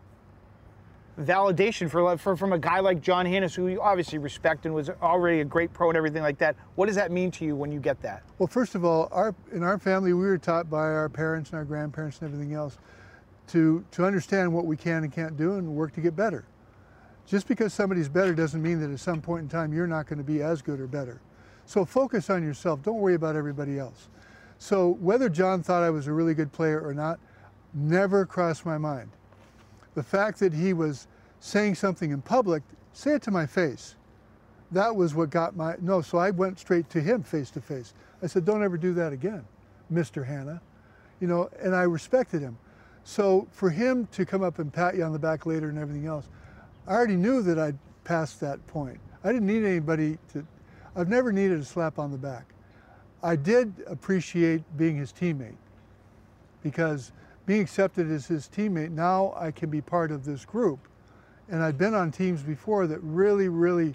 validation for, for from a guy like John Hannah, who you obviously respect and was already a great pro and everything like that. What does that mean to you when you get that? Well, first of all, our in our family we were taught by our parents and our grandparents and everything else to to understand what we can and can't do and work to get better. Just because somebody's better doesn't mean that at some point in time you're not going to be as good or better. So focus on yourself. Don't worry about everybody else. So whether John thought I was a really good player or not, never crossed my mind the fact that he was saying something in public, say it to my face. That was what got my, no, so I went straight to him face to face. I said, don't ever do that again, Mr. Hannah. You know, and I respected him. So for him to come up and pat you on the back later and everything else, I already knew that I'd passed that point. I didn't need anybody to, I've never needed a slap on the back. I did appreciate being his teammate because being accepted as his teammate, now I can be part of this group. And I'd been on teams before that really, really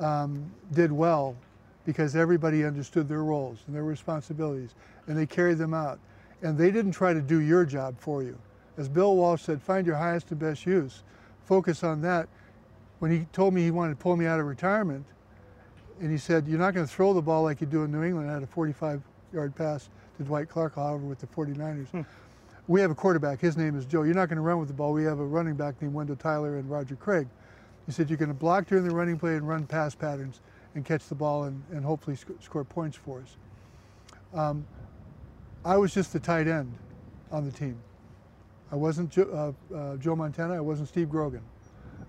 um, did well because everybody understood their roles and their responsibilities and they carried them out. And they didn't try to do your job for you. As Bill Walsh said, find your highest and best use. Focus on that. When he told me he wanted to pull me out of retirement, and he said, you're not going to throw the ball like you do in New England. I had a 45 yard pass to Dwight Clark, however, with the 49ers. Hmm we have a quarterback. His name is Joe. You're not going to run with the ball. We have a running back named Wendell Tyler and Roger Craig. He said you're going to block during the running play and run pass patterns and catch the ball and, and hopefully sc score points for us. Um, I was just the tight end on the team. I wasn't jo uh, uh, Joe Montana. I wasn't Steve Grogan.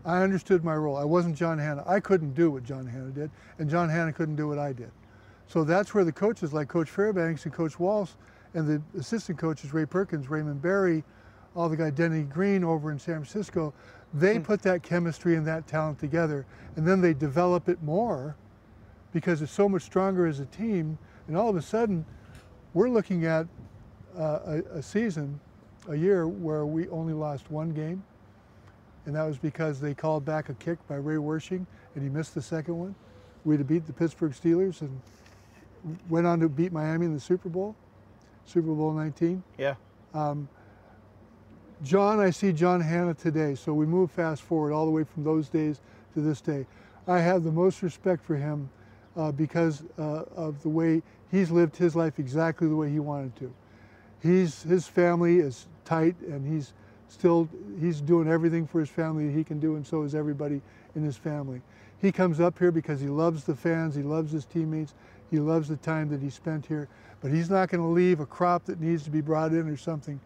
I understood my role. I wasn't John Hannah. I couldn't do what John Hannah did, and John Hannah couldn't do what I did. So that's where the coaches like Coach Fairbanks and Coach Walsh and the assistant coaches, Ray Perkins, Raymond Berry, all the guy Denny Green over in San Francisco, they mm. put that chemistry and that talent together, and then they develop it more because it's so much stronger as a team. And all of a sudden, we're looking at uh, a, a season, a year where we only lost one game, and that was because they called back a kick by Ray Wersching, and he missed the second one. We'd have beat the Pittsburgh Steelers and went on to beat Miami in the Super Bowl. Super Bowl 19. Yeah. Um, John, I see John Hannah today, so we move fast forward all the way from those days to this day. I have the most respect for him uh, because uh, of the way he's lived his life exactly the way he wanted to. He's, his family is tight and he's still, he's doing everything for his family that he can do and so is everybody in his family. He comes up here because he loves the fans, he loves his teammates, he loves the time that he spent here, but he's not going to leave a crop that needs to be brought in or something.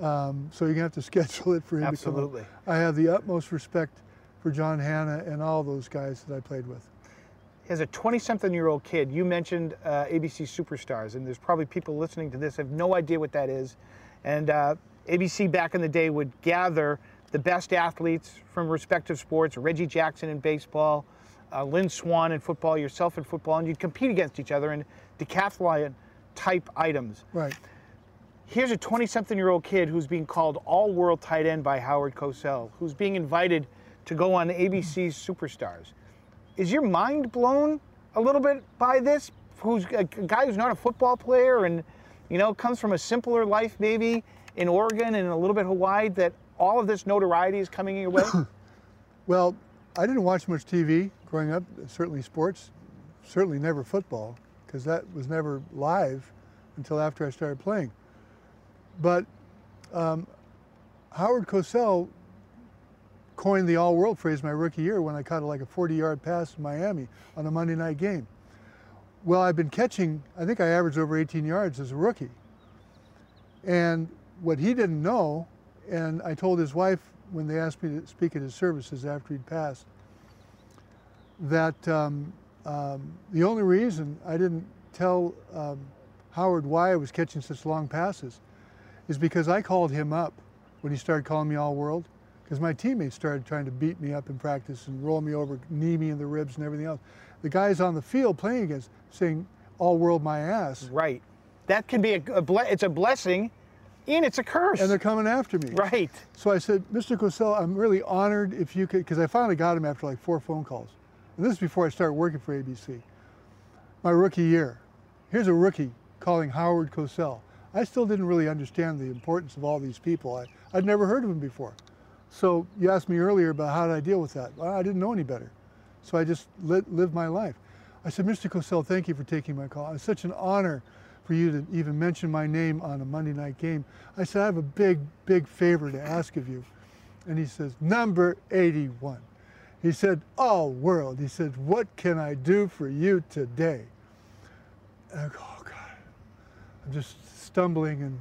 Um, so you're gonna have to (laughs) schedule it for him Absolutely. to come. Up. I have the utmost respect for John Hannah and all those guys that I played with. As a 20-something year old kid, you mentioned uh, ABC Superstars, and there's probably people listening to this have no idea what that is. And uh, ABC back in the day would gather the best athletes from respective sports, Reggie Jackson in baseball, uh, Lynn Swann in football, yourself in football, and you'd compete against each other in decathlon type items. Right. Here's a 20 something year old kid who's being called all world tight end by Howard Cosell, who's being invited to go on ABC's Superstars. Is your mind blown a little bit by this? Who's a guy who's not a football player and, you know, comes from a simpler life maybe in Oregon and a little bit Hawaii that all of this notoriety is coming your way? (coughs) well, I didn't watch much TV growing up, certainly sports, certainly never football, because that was never live until after I started playing. But um, Howard Cosell coined the all-world phrase my rookie year when I caught like a 40-yard pass in Miami on a Monday night game. Well, I've been catching, I think I averaged over 18 yards as a rookie. And what he didn't know, and I told his wife when they asked me to speak at his services after he'd passed, that um, um, the only reason I didn't tell um, Howard why I was catching such long passes is because I called him up when he started calling me all world because my teammates started trying to beat me up in practice and roll me over, knee me in the ribs and everything else. The guys on the field playing against saying all world my ass. Right. That can be a, a it's a blessing and it's a curse. And they're coming after me. Right. So I said, Mr. Cosell, I'm really honored if you could, because I finally got him after like four phone calls. And this is before I started working for ABC. My rookie year. Here's a rookie calling Howard Cosell. I still didn't really understand the importance of all these people. I, I'd never heard of them before. So you asked me earlier about how did I deal with that. Well, I didn't know any better. So I just lived my life. I said, Mr. Cosell, thank you for taking my call. It's such an honor for you to even mention my name on a Monday night game. I said, I have a big, big favor to ask of you. And he says, number 81. He said, all world. He said, what can I do for you today? And I go, oh God. I'm just stumbling and,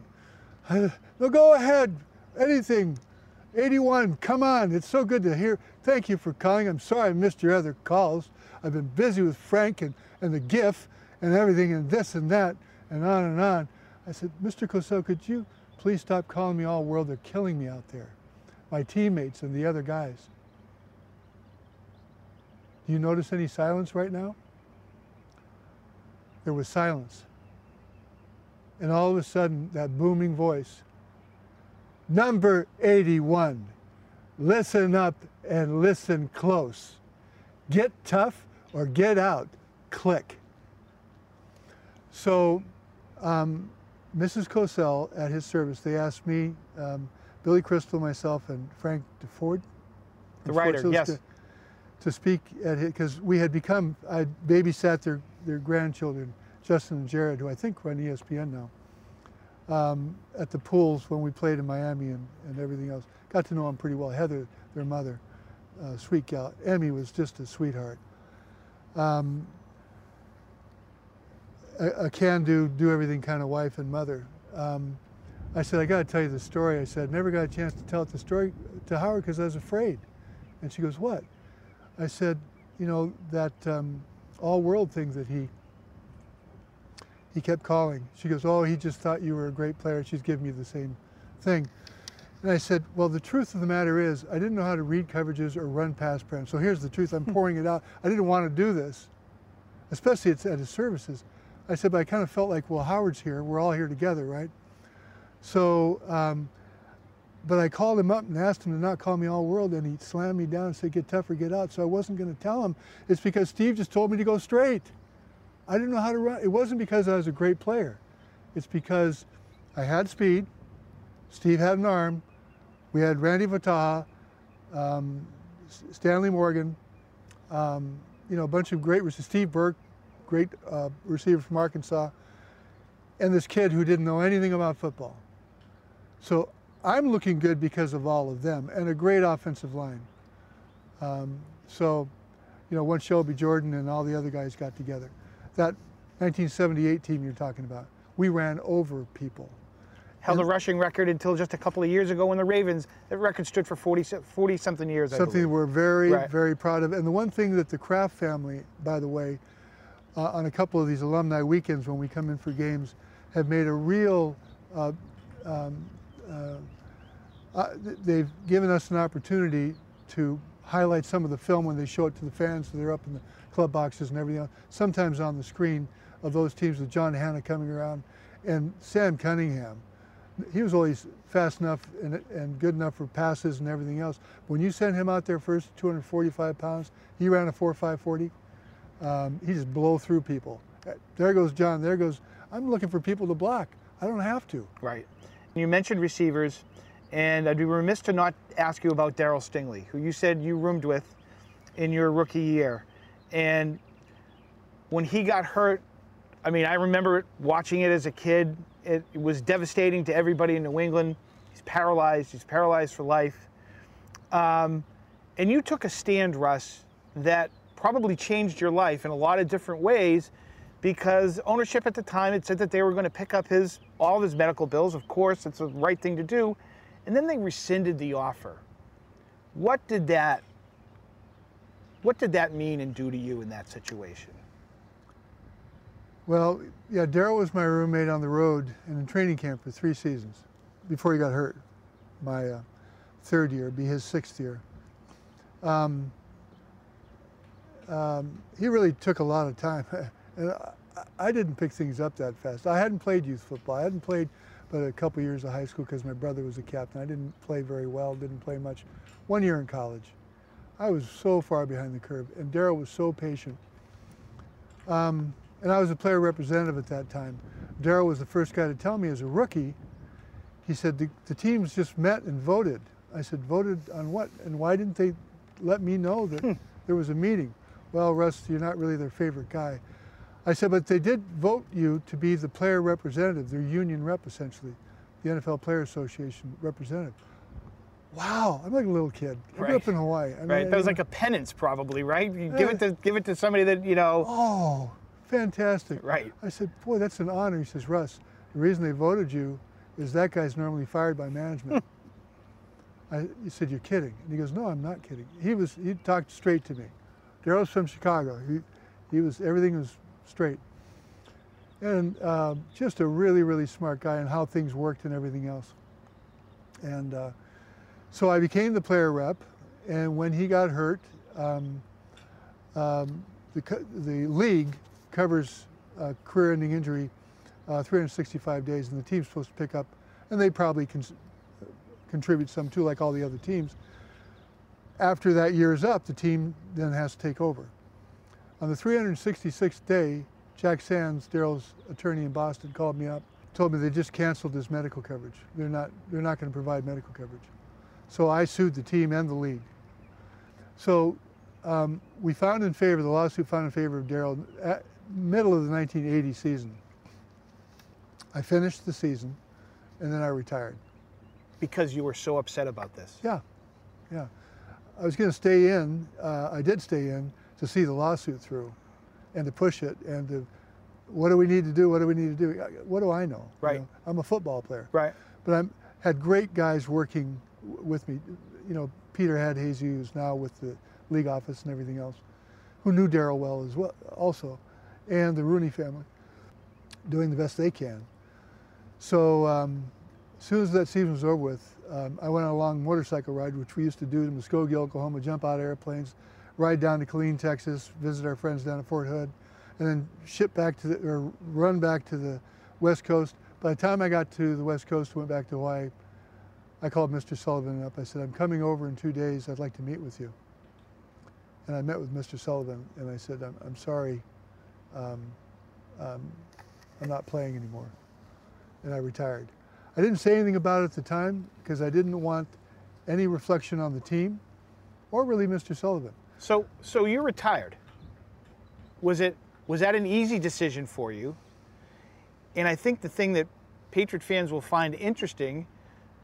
I, no, go ahead, anything. 81, come on, it's so good to hear. Thank you for calling. I'm sorry I missed your other calls. I've been busy with Frank and, and the GIF and everything and this and that and on and on. I said, Mr. Cosell, could you please stop calling me all world? They're killing me out there. My teammates and the other guys. Do you notice any silence right now? There was silence. And all of a sudden, that booming voice, number 81, listen up and listen close. Get tough or get out. Click. So um, Mrs. Cosell at his service, they asked me, um, Billy Crystal, myself, and Frank Deford, the writer, yes, to, to, speak at it because we had become, I babysat their, their grandchildren, Justin and Jared, who I think run ESPN now, um, at the pools when we played in Miami and, and everything else. Got to know them pretty well. Heather, their mother, uh, sweet gal. Emmy was just a sweetheart. Um, a, a can-do, do everything kind of wife and mother. Um, I said, I got to tell you the story. I said, never got a chance to tell the story to Howard because I was afraid. And she goes, what? I said, you know, that um, all world thing that he, he kept calling. She goes, oh, he just thought you were a great player. She's giving me the same thing. And I said, well, the truth of the matter is I didn't know how to read coverages or run pass plans. So here's the truth. I'm pouring it out. I didn't want to do this, especially at his services. I said, but I kind of felt like, well, Howard's here. We're all here together, right? So, um, but I called him up and asked him to not call me all world, and he slammed me down and said, get tougher, get out. So I wasn't going to tell him. It's because Steve just told me to go straight. I didn't know how to run. It wasn't because I was a great player. It's because I had speed. Steve had an arm. We had Randy Vataha, um, Stanley Morgan, um, you know, a bunch of great, receivers. Steve Burke, great uh, receiver from Arkansas, and this kid who didn't know anything about football. So I'm looking good because of all of them and a great offensive line. Um, so, you know, once Shelby Jordan and all the other guys got together, that 1978 team you're talking about, we ran over people. held a rushing record until just a couple of years ago when the Ravens, that record stood for 40, 40 something years. Something we're very, Right. very proud of. And the one thing that the Kraft family, by the way, uh, on a couple of these alumni weekends when we come in for games, have made a real. Uh, um, uh, uh, they've given us an opportunity to highlight some of the film when they show it to the fans. So they're up in the club boxes and everything else. Sometimes on the screen of those teams with John Hannah coming around, and Sam Cunningham. He was always fast enough and, and good enough for passes and everything else. When you sent him out there first, 245 pounds, he ran a 4.540. Um, he just blow through people. Uh, There goes John. There goes. I'm looking for people to block. I don't have to. Right. You mentioned receivers, and I'd be remiss to not ask you about Darryl Stingley, who you said you roomed with in your rookie year. And when he got hurt, I mean, I remember watching it as a kid. It, was devastating to everybody in New England. He's paralyzed. He's paralyzed for life. Um, and you took a stand, Russ, that probably changed your life in a lot of different ways because ownership at the time had said that they were going to pick up his all of his medical bills. Of course, it's the right thing to do. And then they rescinded the offer. What did that what did that mean and do to you in that situation? Well, yeah, Darryl was my roommate on the road and in training camp for three seasons before he got hurt. My uh, third year, be his sixth year. Um, um, he really took a lot of time. (laughs) and I, I didn't pick things up that fast. I hadn't played youth football. I hadn't played but a couple years of high school because my brother was a captain. I didn't play very well, didn't play much. One year in college. I was so far behind the curve, and Darryl was so patient. Um, and I was a player representative at that time. Darryl was the first guy to tell me as a rookie, he said, the, the teams just met and voted. I said, voted on what? And why didn't they let me know that there was a meeting? Well, Russ, you're not really their favorite guy. I said, but they did vote you to be the player representative, their union rep essentially, the NFL Player Association representative. Wow, I'm like a little kid. I grew up in Hawaii. I mean, Right? That was like a penance probably, right? You give it to give it to somebody that, you know, Oh, fantastic. right. I said, boy, that's an honor. He says, Russ, the reason they voted you is that guy's normally fired by management. (laughs) I, he said, you're kidding. And he goes, no, I'm not kidding. He was, he talked straight to me. Darryl's from Chicago. He, he was, everything was straight. And uh, just a really, really smart guy and how things worked and everything else. And uh, so I became the player rep. And when he got hurt, um, um, the, the league covers career-ending injury uh, 365 days, and the team's supposed to pick up, and they probably con- contribute some too, like all the other teams. After that year is up, the team then has to take over. On the 366th day, Jack Sands, Darryl's attorney in Boston, called me up, told me they just canceled his medical coverage. They're not, they're not going to provide medical coverage. So I sued the team and the league. So um, we found in favor, the lawsuit found in favor of Darryl middle of the 1980 season. I finished the season and then I retired. Because you were so upset about this. Yeah, yeah. I was going to stay in, uh, I did stay in to see the lawsuit through and to push it and to, what do we need to do? What do we need to do? What do I know? You Right. know, I'm a football player. Right. But I had great guys working w- with me. You know, Peter Hadhazy, who's now with the league office and everything else, who knew Darryl well as well, also, and the Rooney family, doing the best they can. So um, as soon as that season was over with, um, I went on a long motorcycle ride, which we used to do in Muskogee, Oklahoma, jump out of airplanes, ride down to Killeen, Texas, visit our friends down at Fort Hood, and then ship back to the, or run back to the West Coast. By the time I got to the West Coast, went back to Hawaii, I called Mr. Sullivan up. I said, I'm coming over in two days. I'd like to meet with you. And I met with Mr. Sullivan, and I said, I'm, I'm sorry, um, um, I'm not playing anymore. And I retired. I didn't say anything about it at the time because I didn't want any reflection on the team or really Mr. Sullivan. So so you're retired. Was it was that an easy decision for you? And I think the thing that Patriot fans will find interesting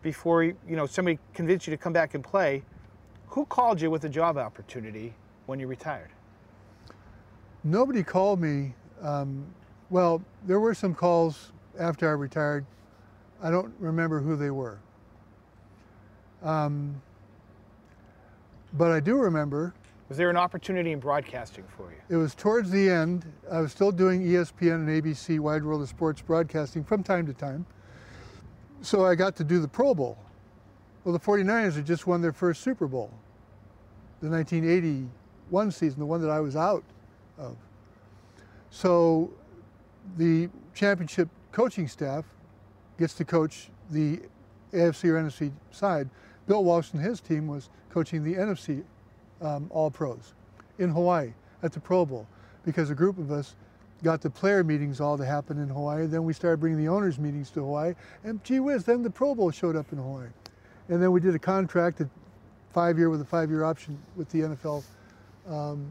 before you know somebody convinced you to come back and play, who called you with a job opportunity when you retired? Nobody called me. Um, well, there were some calls after I retired. I don't remember who they were. Um, but I do remember Was there an opportunity in broadcasting for you? it was towards the end. I was still doing ESPN and ABC Wide World of Sports broadcasting from time to time. So I got to do the Pro Bowl. Well, the 49ers had just won their first Super Bowl, the 1981 season, the one that I was out of. So the championship coaching staff gets to coach the AFC or NFC side. Bill Walsh and his team was coaching the NFC um, All Pros in Hawaii at the Pro Bowl because a group of us got the player meetings all to happen in Hawaii. Then we started bringing the owners' meetings to Hawaii, and gee whiz, then the Pro Bowl showed up in Hawaii. And then we did a contract, a five-year with a five-year option with the NFL um,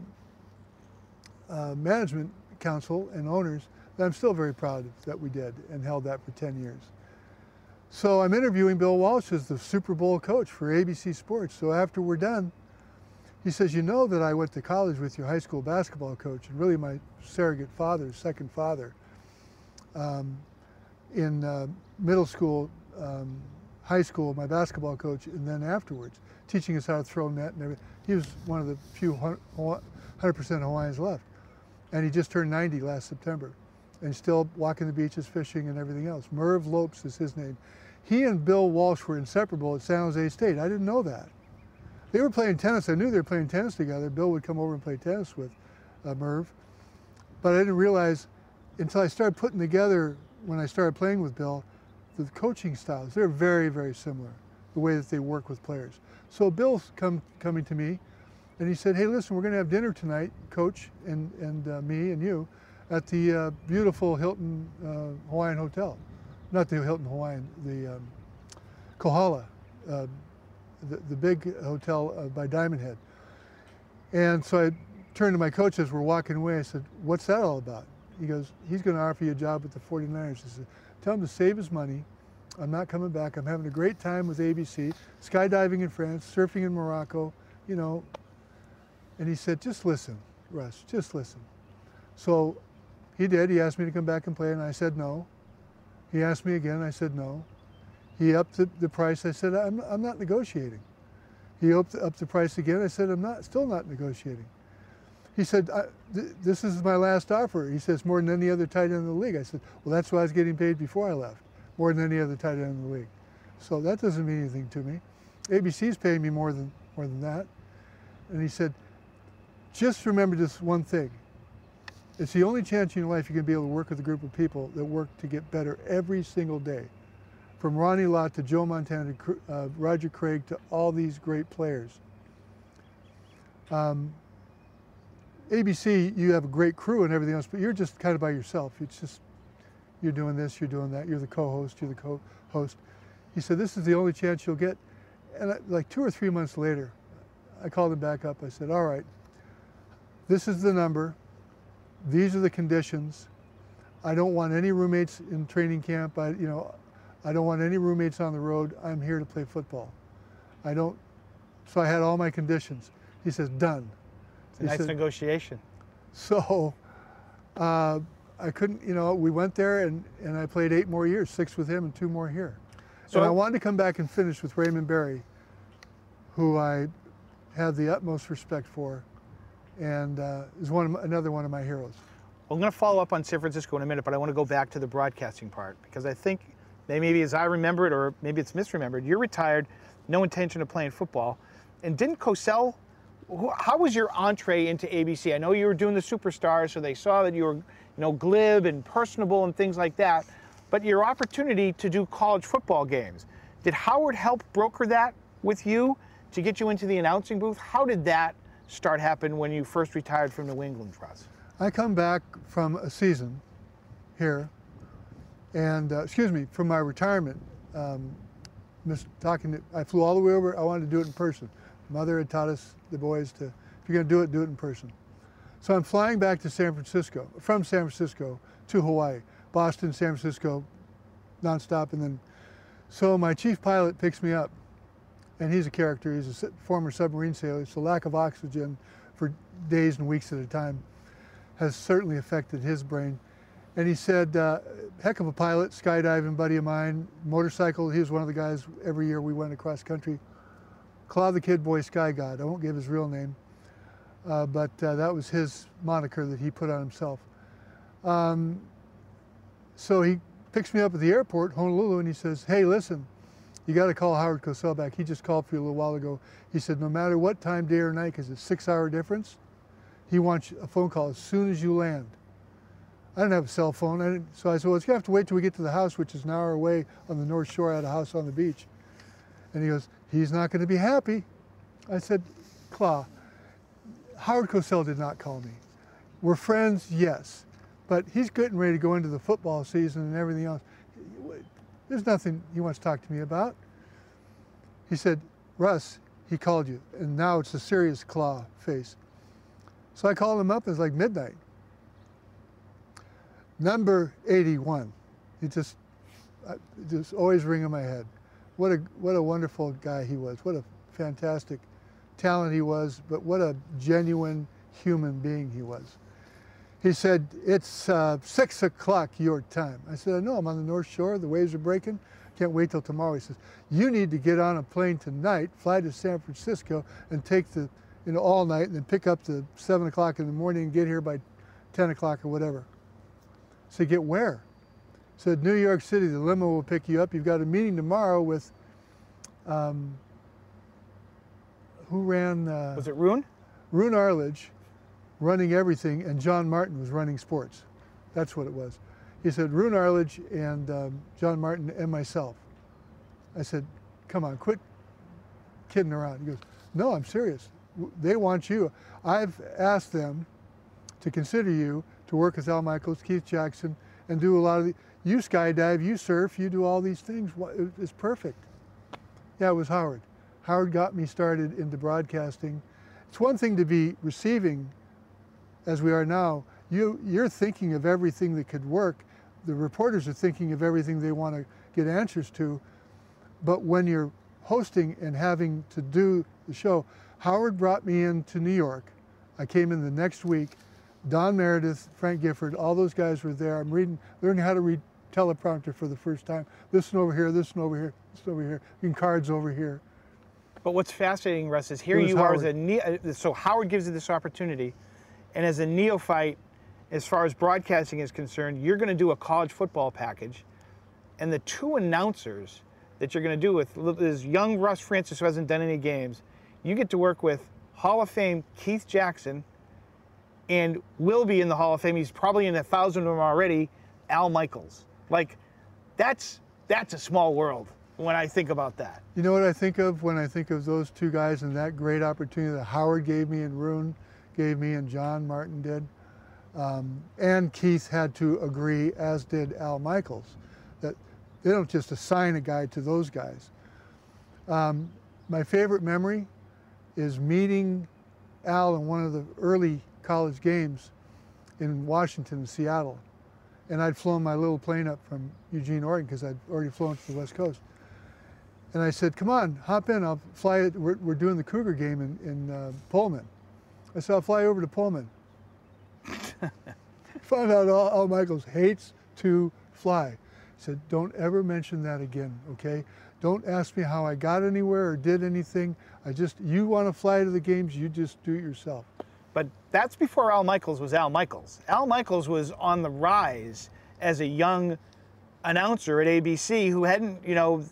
uh, Management Council and owners that I'm still very proud of that we did and held that for 10 years. So I'm interviewing Bill Walsh as the Super Bowl coach for ABC Sports. So after we're done, he says, you know that I went to college with your high school basketball coach and really my surrogate father, second father. Um, in uh, middle school, um, high school, my basketball coach, and then afterwards, teaching us how to throw net and everything. He was one of the few 100% Hawaiians left. And he just turned 90 last September and still walking the beaches, fishing, and everything else. Merv Lopes is his name. He and Bill Walsh were inseparable at San Jose State. I didn't know that. They were playing tennis. I knew they were playing tennis together. Bill would come over and play tennis with uh, Merv. But I didn't realize until I started putting together, when I started playing with Bill, the coaching styles. They're very, very similar, the way that they work with players. So Bill's come, coming to me, and he said, hey, listen, we're going to have dinner tonight, coach, and, and uh, me and you, at the uh, beautiful Hilton uh, Hawaiian Hotel. Not the Hilton Hawaiian, the um, Kahala, uh, the, the big hotel uh, by Diamond Head. And so I turned to my coach as we're walking away. I said, what's that all about? He goes, he's going to offer you a job with the 49ers. I said, tell him to save his money. I'm not coming back. I'm having a great time with ABC, skydiving in France, surfing in Morocco, you know. And he said, just listen, Russ, just listen. So he did. He asked me to come back and play, and I said no. He asked me again, I said no. He upped the, the price. I said, I'm, I'm not negotiating. He upped, upped the price again. I said, I'm not, still not negotiating. He said, th this is my last offer. He says, more than any other tight end in the league. I said, well, that's why I was getting paid before I left, more than any other tight end in the league. So that doesn't mean anything to me. ABC's paying me more than, more than that. And he said, just remember this one thing. It's the only chance in your life you're going to be able to work with a group of people that work to get better every single day. From Ronnie Lott to Joe Montana to uh, Roger Craig to all these great players. Um, ABC, you have a great crew and everything else, but you're just kind of by yourself. It's just, you're doing this, you're doing that, you're the co-host, you're the co-host. He said, this is the only chance you'll get. And I, like two or three months later, I called him back up. I said, all right, this is the number. These are the conditions. I don't want any roommates in training camp. I, you know, I don't want any roommates on the road. I'm here to play football. I don't, so I had all my conditions. He says, done. It's a nice said, negotiation. So uh, I couldn't, you know, we went there and, and I played eight more years, six with him and two more here. So and I wanted to come back and finish with Raymond Berry, who I have the utmost respect for and uh, is one of my, another one of my heroes. I'm going to follow up on San Francisco in a minute, but I want to go back to the broadcasting part because I think maybe as I remember it, or maybe it's misremembered, you're retired, no intention of playing football. And didn't Cosell, how was your entree into ABC? I know you were doing the superstar, so they saw that you were, you know, glib and personable and things like that. But your opportunity to do college football games, did Howard help broker that with you to get you into the announcing booth? How did that start happen when you first retired from New England, Russ? I come back from a season here, and uh, excuse me, from my retirement. Um, talking to, I flew all the way over. I wanted to do it in person. Mother had taught us the boys to, if you're going to do it, do it in person. So I'm flying back to San Francisco, from San Francisco to Hawaii, Boston, San Francisco, nonstop, and then. So my chief pilot picks me up, and he's a character. He's a former submarine sailor. So lack of oxygen for days and weeks at a time has certainly affected his brain. And he said, uh, heck of a pilot, skydiving buddy of mine, motorcycle. He was one of the guys every year we went across country. Claude the Kid Boy Sky God. I won't give his real name, uh, but uh, that was his moniker that he put on himself. Um, so he picks me up at the airport, Honolulu, and he says, hey, listen, you got to call Howard Cosell back. He just called for you a little while ago. He said, no matter what time, day or night, because it's six hour difference, he wants a phone call as soon as you land. I didn't have a cell phone. I so I said, well, it's going to have to wait till we get to the house, which is an hour away on the North Shore. I had a house on the beach. And he goes, he's not going to be happy. I said, Claw, Howard Cosell did not call me. We're friends, yes. But he's getting ready to go into the football season and everything else. There's nothing he wants to talk to me about. He said, Russ, he called you. And now it's a serious claw face. So I called him up. It was like midnight. Number 81. He just, just always ring in my head. What a, what a wonderful guy he was. What a fantastic talent he was, but what a genuine human being he was. He said, it's uh, six o'clock your time. I said, I know, I'm on the North Shore, the waves are breaking. Can't wait till tomorrow. He says, you need to get on a plane tonight, fly to San Francisco and take the, you know, all night and then pick up the seven o'clock in the morning and get here by 10 o'clock or whatever. So get where? Said New York City, the limo will pick you up. You've got a meeting tomorrow with, um, who ran? Uh, was it Roone? Roone Arledge running everything, and John Martin was running sports. That's what it was. He said, Roone Arledge and um, John Martin and myself. I said, come on, quit kidding around. He goes, no, I'm serious. They want you. I've asked them to consider you to work with Al Michaels, Keith Jackson, and do a lot of the, you skydive, you surf, you do all these things. It's perfect. Yeah, it was Howard. Howard got me started into broadcasting. It's one thing to be receiving, as we are now. You, you're thinking of everything that could work. The reporters are thinking of everything they want to get answers to. But when you're hosting and having to do the show, Howard brought me into New York. I came in the next week Don Meredith, Frank Gifford, all those guys were there. I'm reading, learning how to read teleprompter for the first time. This one over here, this one over here, this one over here, and cards over here. But what's fascinating, Russ, is here you Howard. are as a uh, so Howard gives you this opportunity, and as a neophyte, as far as broadcasting is concerned, you're going to do a college football package, and the two announcers that you're going to do with is young Russ Francis who hasn't done any games, you get to work with Hall of Fame Keith Jackson and will be in the Hall of Fame. He's probably in a thousand of them already. Al Michaels, like that's that's a small world when I think about that. You know what I think of when I think of those two guys and that great opportunity that Howard gave me and Roone gave me and John Martin did. Um, and Keith had to agree, as did Al Michaels, that they don't just assign a guy to those guys. Um, my favorite memory is meeting Al in one of the early college games in Washington and Seattle. And I'd flown my little plane up from Eugene, Oregon, because I'd already flown to the West Coast. And I said, come on, hop in, I'll fly it. We're, we're doing the Cougar game in, in uh, Pullman. I said, I'll fly over to Pullman. (laughs) Found out Al, Al Michaels hates to fly. He said, don't ever mention that again, okay? Don't ask me how I got anywhere or did anything. I just, you want to fly to the games, you just do it yourself. But that's before Al Michaels was Al Michaels. Al Michaels was on the rise as a young announcer at ABC who hadn't, you know,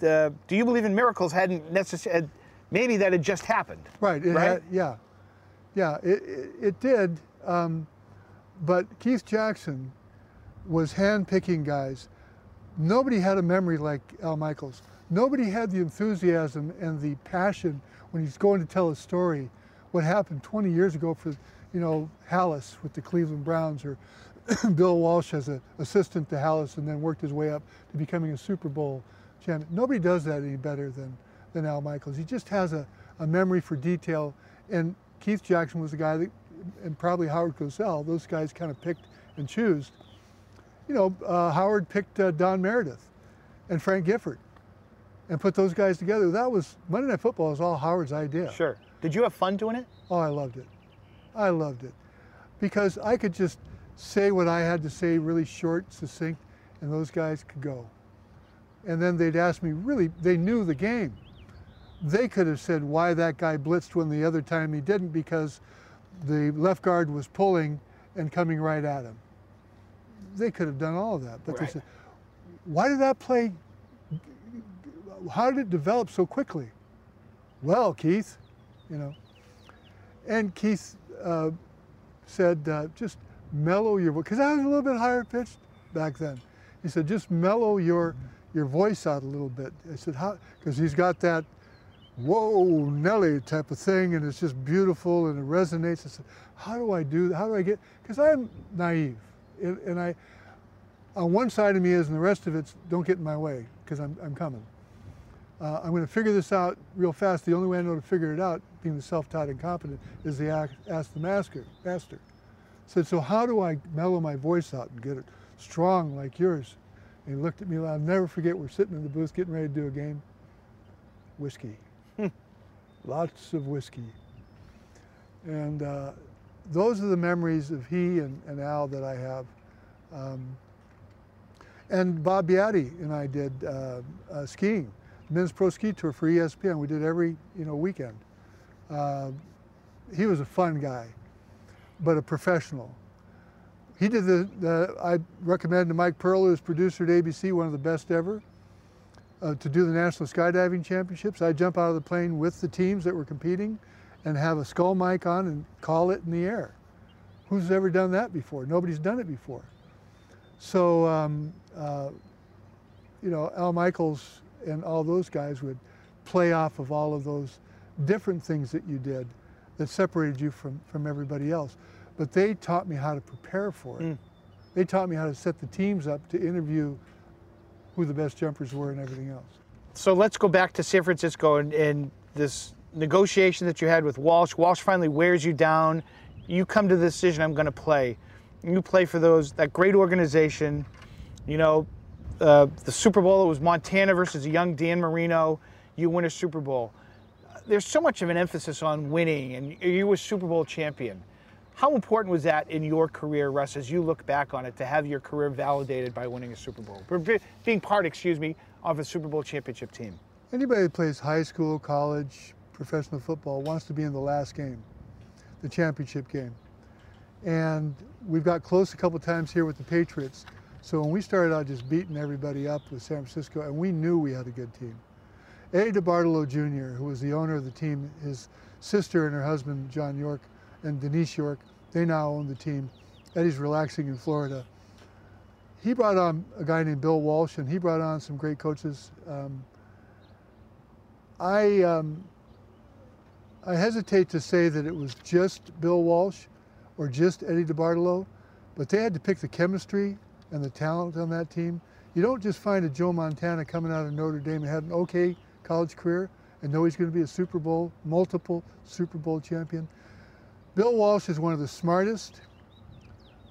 the Do You Believe in Miracles hadn't necessarily, maybe that had just happened. Right, right? Had, yeah. Yeah, it, it, it did. Um, but Keith Jackson was hand-picking guys. Nobody had a memory like Al Michaels. Nobody had the enthusiasm and the passion when he's going to tell a story what happened 20 years ago for, you know, Halas with the Cleveland Browns or (clears throat) Bill Walsh as an assistant to Halas and then worked his way up to becoming a Super Bowl champion. Nobody does that any better than, than Al Michaels. He just has a, a memory for detail. And Keith Jackson was the guy that, and probably Howard Cosell, those guys kind of picked and chose. You know, uh, Howard picked uh, Don Meredith and Frank Gifford and put those guys together. That was, Monday Night Football was all Howard's idea. Sure. Did you have fun doing it? Oh, I loved it. I loved it. Because I could just say what I had to say really short, succinct, and those guys could go. And then they'd ask me, really, they knew the game. They could have said why that guy blitzed when the other time he didn't because the left guard was pulling and coming right at him. They could have done all of that. But Right. they said, why did that play, how did it develop so quickly? Well, Keith, you know. And Keith uh, said, uh, just mellow your voice, because I was a little bit higher pitched back then. He said, just mellow your, your voice out a little bit. I said, how? Because he's got that, whoa, Nelly type of thing, and it's just beautiful and it resonates. I said, how do I do that? How do I get, because I'm naive. And and I, on one side of me is, and the rest of it's, don't get in my way, because I'm, I'm coming. Uh, I'm going to figure this out real fast. The only way I know to figure it out, being the self-taught incompetent, is to ask, ask the master. master. Said, so how do I mellow my voice out and get it strong like yours? And he looked at me. I'll never forget. We're sitting in the booth getting ready to do a game. Whiskey, (laughs) lots of whiskey, and uh, those are the memories of he and, and Al that I have. Um, and Bob Beattie and I did uh, uh, skiing, men's pro ski tour for ESPN. We did every you know weekend. Uh, he was a fun guy, but a professional. He did the, the I recommend to Mike Pearl, who's producer at ABC, one of the best ever, uh, to do the National Skydiving Championships. I jump out of the plane with the teams that were competing and have a skull mic on and call it in the air. Who's ever done that before? Nobody's done it before. So, um, uh, you know, Al Michaels and all those guys would play off of all of those different things that you did that separated you from, from everybody else. But they taught me how to prepare for it. Mm. They taught me how to set the teams up to interview who the best jumpers were and everything else. So let's go back to San Francisco and, and this negotiation that you had with Walsh. Walsh finally wears you down. You come to the decision, I'm going to play. You play for those that great organization. You know, uh, the Super Bowl, it was Montana versus a young Dan Marino. You win a Super Bowl. There's so much of an emphasis on winning, and you were Super Bowl champion. How important was that in your career, Russ, as you look back on it, to have your career validated by winning a Super Bowl, being part, excuse me, of a Super Bowl championship team? Anybody that plays high school, college, professional football wants to be in the last game, the championship game. And we've got close a couple times here with the Patriots. So when we started out just beating everybody up with San Francisco, and we knew we had a good team. Eddie DeBartolo Jr., who was the owner of the team, his sister and her husband, John York, and Denise York, they now own the team. Eddie's relaxing in Florida. He brought on a guy named Bill Walsh, and he brought on some great coaches. Um, I, um, I hesitate to say that it was just Bill Walsh or just Eddie DeBartolo, but they had to pick the chemistry and the talent on that team. You don't just find a Joe Montana coming out of Notre Dame and had an okay college career and know he's going to be a Super Bowl, multiple Super Bowl champion. Bill Walsh is one of the smartest,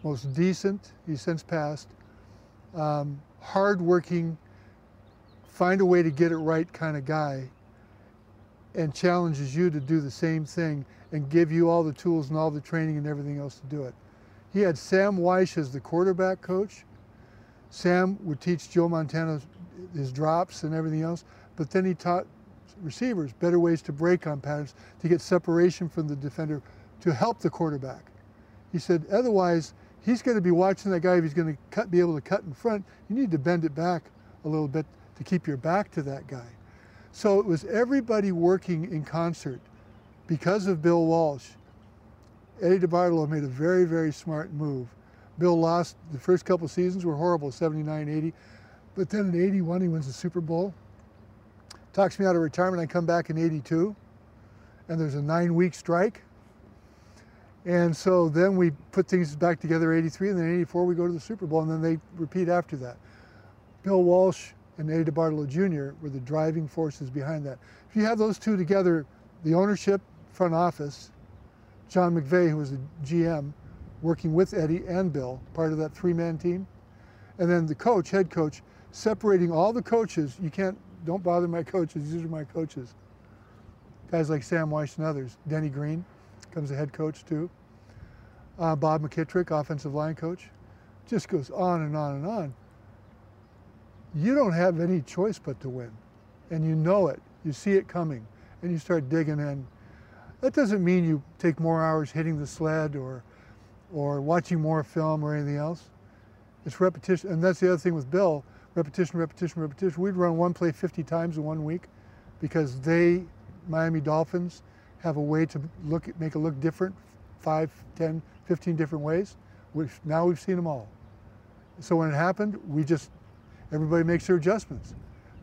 most decent, he's since passed, um, hardworking, find a way to get it right kind of guy and challenges you to do the same thing and give you all the tools and all the training and everything else to do it. He had Sam Wyche as the quarterback coach. Sam would teach Joe Montana his drops and everything else, but then he taught receivers better ways to break on patterns to get separation from the defender to help the quarterback. He said, otherwise, he's going to be watching that guy if he's going to cut, be able to cut in front. You need to bend it back a little bit to keep your back to that guy. So it was everybody working in concert because of Bill Walsh. Eddie DeBartolo made a very, very smart move. Bill lost the first couple seasons were horrible, 79, 80. But then in 81, he wins the Super Bowl. Talks me out of retirement. I come back in 82, and there's a nine week strike. And so then we put things back together 83, and then 84 we go to the Super Bowl, and then they repeat after that. Bill Walsh and Eddie DeBartolo Jr. were the driving forces behind that. If you have those two together, the ownership, front office, John McVay, who was the GM, working with Eddie and Bill, part of that three-man team, and then the coach, head coach, separating all the coaches. You can't, don't bother my coaches. These are my coaches. Guys like Sam Wyche and others. Denny Green comes a head coach too. uh, Bob McKittrick, offensive line coach, just goes on and on and on. You don't have any choice but to win, and you know it. You see it coming, and you start digging in. That doesn't mean you take more hours hitting the sled or, or watching more film or anything else. It's repetition, and that's the other thing with Bill repetition, repetition, repetition. We'd run one play 50 times in one week because they, Miami Dolphins, have a way to look make it look different, five, 10, 15 different ways. Which now we've seen them all. So when it happened, we just, everybody makes their adjustments.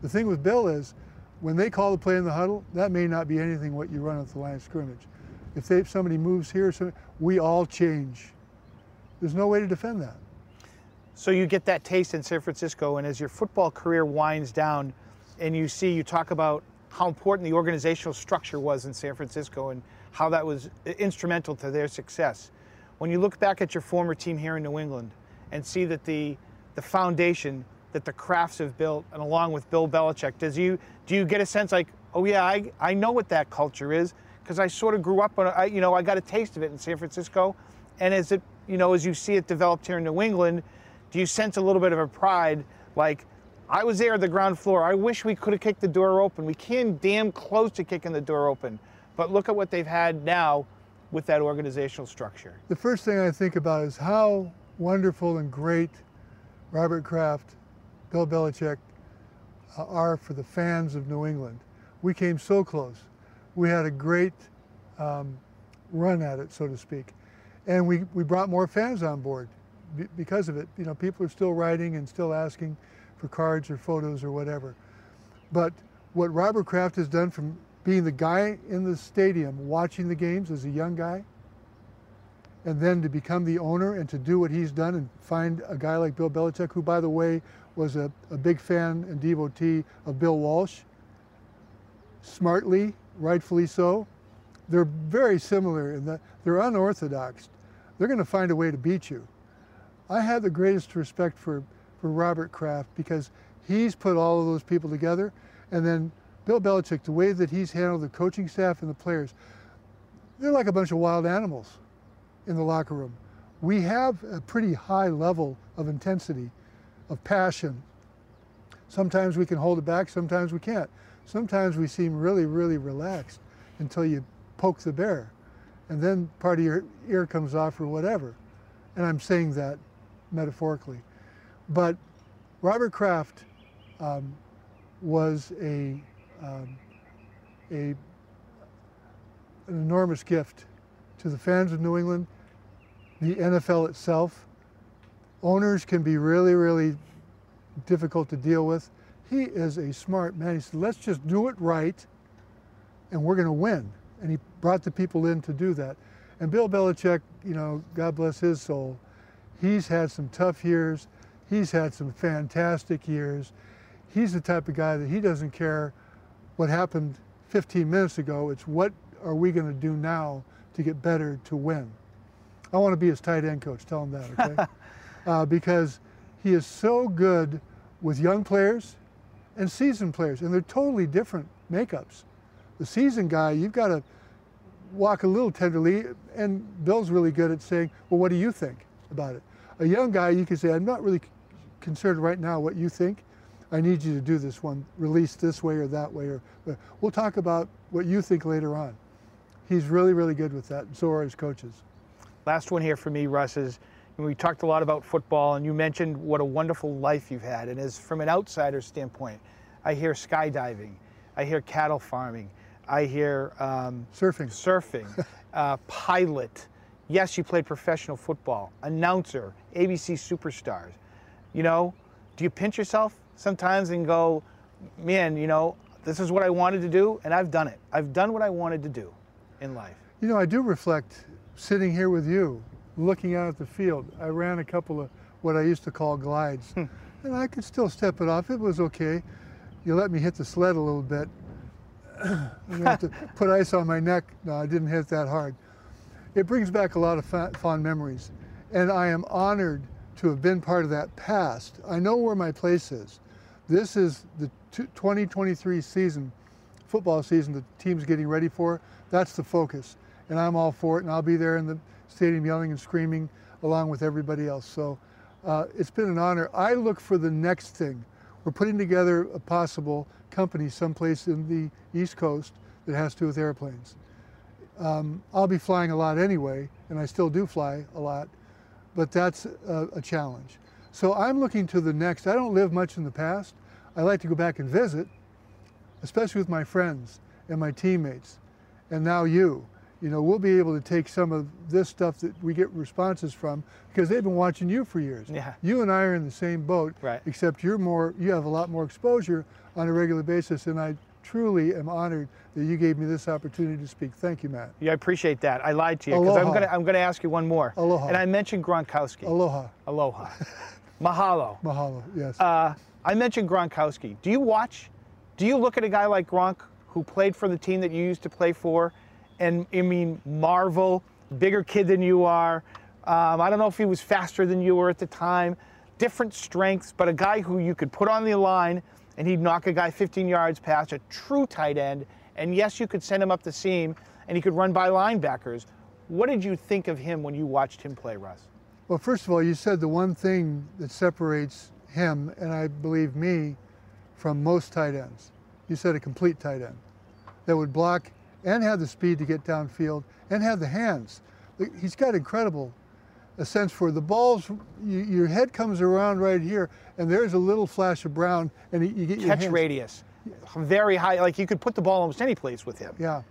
The thing with Bill is, when they call the play in the huddle, that may not be anything what you run at the line of scrimmage. If they, if somebody moves here, so we all change. There's no way to defend that. So you get that taste in San Francisco, and as your football career winds down, and you see, you talk about how important the organizational structure was in San Francisco and how that was instrumental to their success. When you look back at your former team here in New England and see that the the foundation that the Krafts have built, and along with Bill Belichick, does you do you get a sense like, oh yeah, I, I know what that culture is because I sort of grew up on, I, you know, I got a taste of it in San Francisco, and as it, you know, as you see it developed here in New England, do you sense a little bit of a pride like I was there at the ground floor. I wish we could have kicked the door open. We came damn close to kicking the door open. But look at what they've had now with that organizational structure. The first thing I think about is how wonderful and great Robert Kraft, Bill Belichick uh, are for the fans of New England. We came so close. We had a great um, run at it, so to speak. And we, we brought more fans on board because of it. You know, people are still writing and still asking for cards or photos or whatever. But what Robert Kraft has done from being the guy in the stadium watching the games as a young guy, and then to become the owner and to do what he's done and find a guy like Bill Belichick, who, by the way, was a, a big fan and devotee of Bill Walsh, smartly, rightfully so. They're very similar in that they're unorthodox. They're going to find a way to beat you. I have the greatest respect for, for Robert Kraft because he's put all of those people together. And then Bill Belichick, the way that he's handled the coaching staff and the players, they're like a bunch of wild animals in the locker room. We have a pretty high level of intensity, of passion. Sometimes we can hold it back, sometimes we can't. Sometimes we seem really, really relaxed until you poke the bear. And then part of your ear comes off or whatever. And I'm saying that metaphorically. But Robert Kraft um, was a, um, a, an enormous gift to the fans of New England, the NFL itself. Owners can be really, really difficult to deal with. He is a smart man. He said, let's just do it right and we're going to win. And he brought the people in to do that. And Bill Belichick, you know, God bless his soul, He's had some tough years. He's had some fantastic years. He's the type of guy that he doesn't care what happened 15 minutes ago. It's what are we going to do now to get better to win. I want to be his tight end coach. Tell him that, okay? (laughs) uh, because he is so good with young players and seasoned players, and they're totally different makeups. The seasoned guy, you've got to walk a little tenderly, and Bill's really good at saying, well, what do you think about it? A young guy, you can say, I'm not really concerned right now what you think. I need you to do this one, release this way or that way. Or we'll talk about what you think later on. He's really, really good with that, and so are his coaches. Last one here for me, Russ, is we talked a lot about football, and you mentioned what a wonderful life you've had. And as from an outsider standpoint, I hear skydiving, I hear cattle farming, I hear um, surfing, surfing, (laughs) uh, pilot, Yes, you played professional football, announcer, ABC superstars. You know, do you pinch yourself sometimes and go, man, you know, this is what I wanted to do and I've done it. I've done what I wanted to do in life. You know, I do reflect sitting here with you, looking out at the field. I ran a couple of what I used to call glides, hmm. and I could still step it off. It was okay. You let me hit the sled a little bit. (clears throat) you have to put ice on my neck. No, I didn't hit that hard it brings back a lot of fond memories. And I am honored to have been part of that past. I know where my place is. This is the 2023 season, football season the team's getting ready for. That's the focus. And I'm all for it, and I'll be there in the stadium yelling and screaming along with everybody else. So uh, it's been an honor. I look for the next thing. We're putting together a possible company someplace in the East Coast that has to do with airplanes. Um, I'll be flying a lot anyway, and I still do fly a lot, but that's a, a challenge. So I'm looking to the next. I don't live much in the past. I like to go back and visit, especially with my friends and my teammates, and now you you know, we'll be able to take some of this stuff that we get responses from because they've been watching you for years. Yeah. You and I are in the same boat, right. except you're more, you have a lot more exposure on a regular basis, and I truly am honored that you gave me this opportunity to speak. Thank you, Matt. Yeah, I appreciate that. I lied to you because I'm going to I'm going to ask you one more. Aloha. And I mentioned Gronkowski. Aloha. Aloha. (laughs) Mahalo. Mahalo. Yes. Uh, I mentioned Gronkowski. Do you watch? Do you look at a guy like Gronk who played for the team that you used to play for? and I mean Marvel, bigger kid than you are. Um, I don't know if he was faster than you were at the time. Different strengths, but a guy who you could put on the line and he'd knock a guy 15 yards past, a true tight end. And yes, you could send him up the seam and he could run by linebackers. What did you think of him when you watched him play, Russ? Well, first of all, you said the one thing that separates him and I believe me from most tight ends. You said a complete tight end that would block and have the speed to get downfield and have the hands. He's got incredible a sense for the balls. You, your head comes around right here, and there's a little flash of brown, and you get your catch radius, very high. Like you could put the ball almost any place with him. Yeah.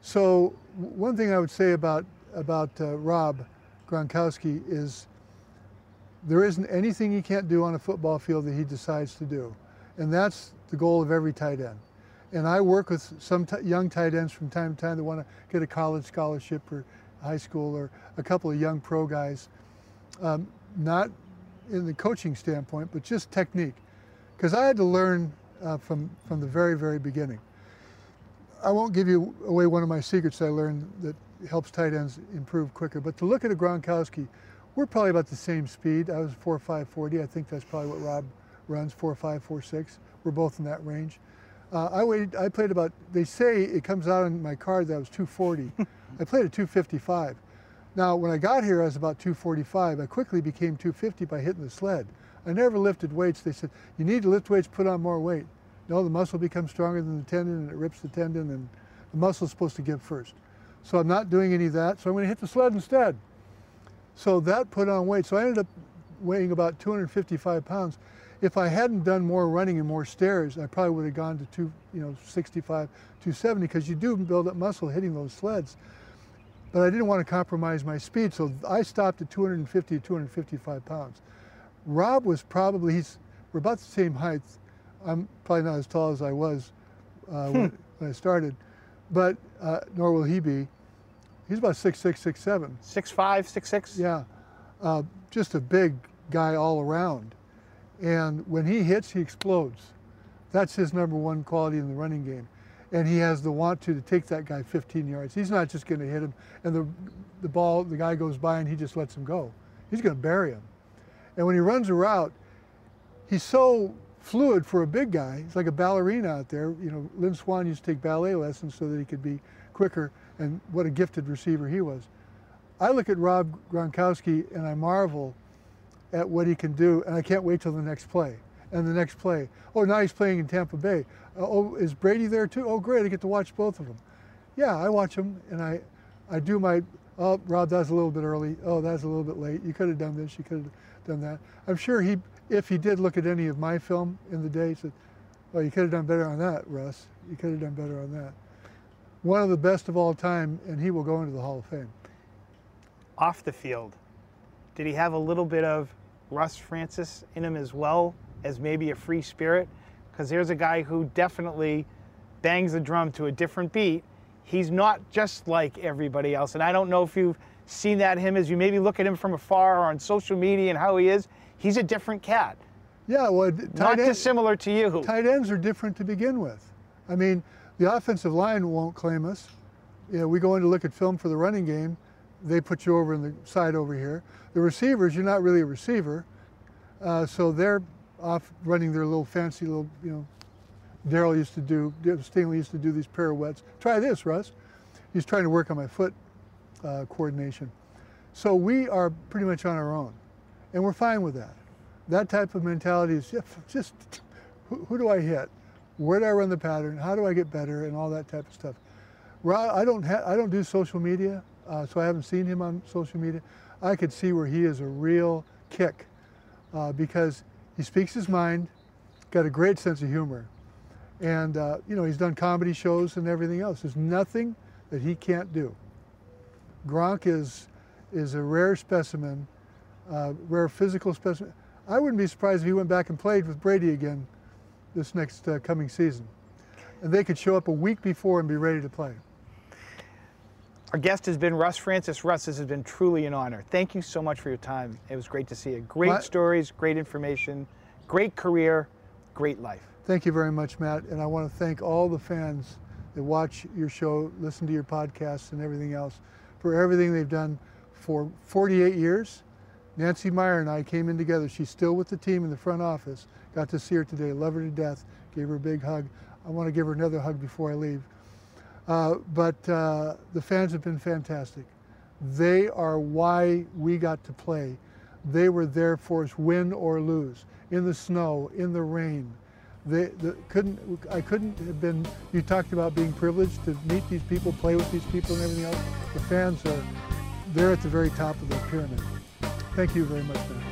So one thing I would say about about uh, Rob Gronkowski is there isn't anything he can't do on a football field that he decides to do, and that's the goal of every tight end. And I work with some young tight ends from time to time that want to get a college scholarship or high school or a couple of young pro guys. Um, not in the coaching standpoint, but just technique. Because I had to learn uh, from, from the very, very beginning. I won't give you away one of my secrets I learned that helps tight ends improve quicker, but to look at a Gronkowski, we're probably about the same speed. I was 4.5 40. I think that's probably what Rob runs, 4.5, 4.6. We're both in that range. Uh, I waited. I played about. They say it comes out on my card that I was 240. (laughs) I played at 255. Now, when I got here, I was about 245. I quickly became 250 by hitting the sled. I never lifted weights. They said you need to lift weights, put on more weight. No, the muscle becomes stronger than the tendon, and it rips the tendon, and the muscle is supposed to give first. So I'm not doing any of that. So I'm going to hit the sled instead. So that put on weight. So I ended up weighing about 255 pounds if I hadn't done more running and more stairs, I probably would have gone to two, you know, 65, 270, because you do build up muscle hitting those sleds. But I didn't want to compromise my speed, so I stopped at 250 to 255 pounds. Rob was probably, he's, we're about the same height. I'm probably not as tall as I was uh, hmm. when, when, I started, but uh, nor will he be. He's about 6'6", 6'7". 6'5", 6'6"? Yeah, uh, just a big guy all around. And when he hits, he explodes. That's his number one quality in the running game. And he has the want to, to take that guy 15 yards. He's not just going to hit him and the, the ball, the guy goes by and he just lets him go. He's going to bury him. And when he runs a route, he's so fluid for a big guy. He's like a ballerina out there. You know, Lynn Swann used to take ballet lessons so that he could be quicker, and what a gifted receiver he was. I look at Rob Gronkowski and I marvel at what he can do, and I can't wait till the next play. And the next play, oh, now he's playing in Tampa Bay. Uh, oh, is Brady there too? Oh, great, I get to watch both of them. Yeah, I watch them, and I, I do my, oh, Rob, that's a little bit early. Oh, that's a little bit late. You could have done this, you could have done that. I'm sure he, if he did look at any of my film in the day, he said, oh, you could have done better on that, Russ. You could have done better on that. One of the best of all time, and he will go into the Hall of Fame. Off the field, did he have a little bit of Russ Francis in him as well as maybe a free spirit? Because there's a guy who definitely bangs the drum to a different beat. He's not just like everybody else. And I don't know if you've seen that him as you maybe look at him from afar or on social media and how he is. He's a different cat. Yeah, well, not end, dissimilar to you. Tight ends are different to begin with. I mean, the offensive line won't claim us. You know, we go in to look at film for the running game they put you over in the side over here. The receivers, you're not really a receiver, uh, so they're off running their little fancy little, you know, Darryl used to do, Stingley used to do these pirouettes. Try this, Russ. He's trying to work on my foot uh, coordination. So we are pretty much on our own, and we're fine with that. That type of mentality is just who, who do I hit? Where do I run the pattern? How do I get better? And all that type of stuff. I don't, I don't do social media, uh, so I haven't seen him on social media. I could see where he is a real kick uh, because he speaks his mind, got a great sense of humor. And, uh, you know, he's done comedy shows and everything else. There's nothing that he can't do. Gronk is, is a rare specimen, uh, rare physical specimen. I wouldn't be surprised if he went back and played with Brady again this next uh, coming season. And they could show up a week before and be ready to play. Our guest has been Russ Francis. Russ, this has been truly an honor. Thank you so much for your time. It was great to see you. Great My, stories, great information, great career, great life. Thank you very much, Matt. And I want to thank all the fans that watch your show, listen to your podcasts, and everything else for everything they've done for 48 years. Nancy Meyer and I came in together. She's still with the team in the front office. Got to see her today, love her to death, gave her a big hug. I want to give her another hug before I leave. Uh, but uh, the fans have been fantastic. They are why we got to play. They were there for us, win or lose, in the snow, in the rain. They, the, couldn't, I couldn't have been, you talked about being privileged to meet these people, play with these people and everything else. The fans are, they're at the very top of the pyramid. Thank you very much, man.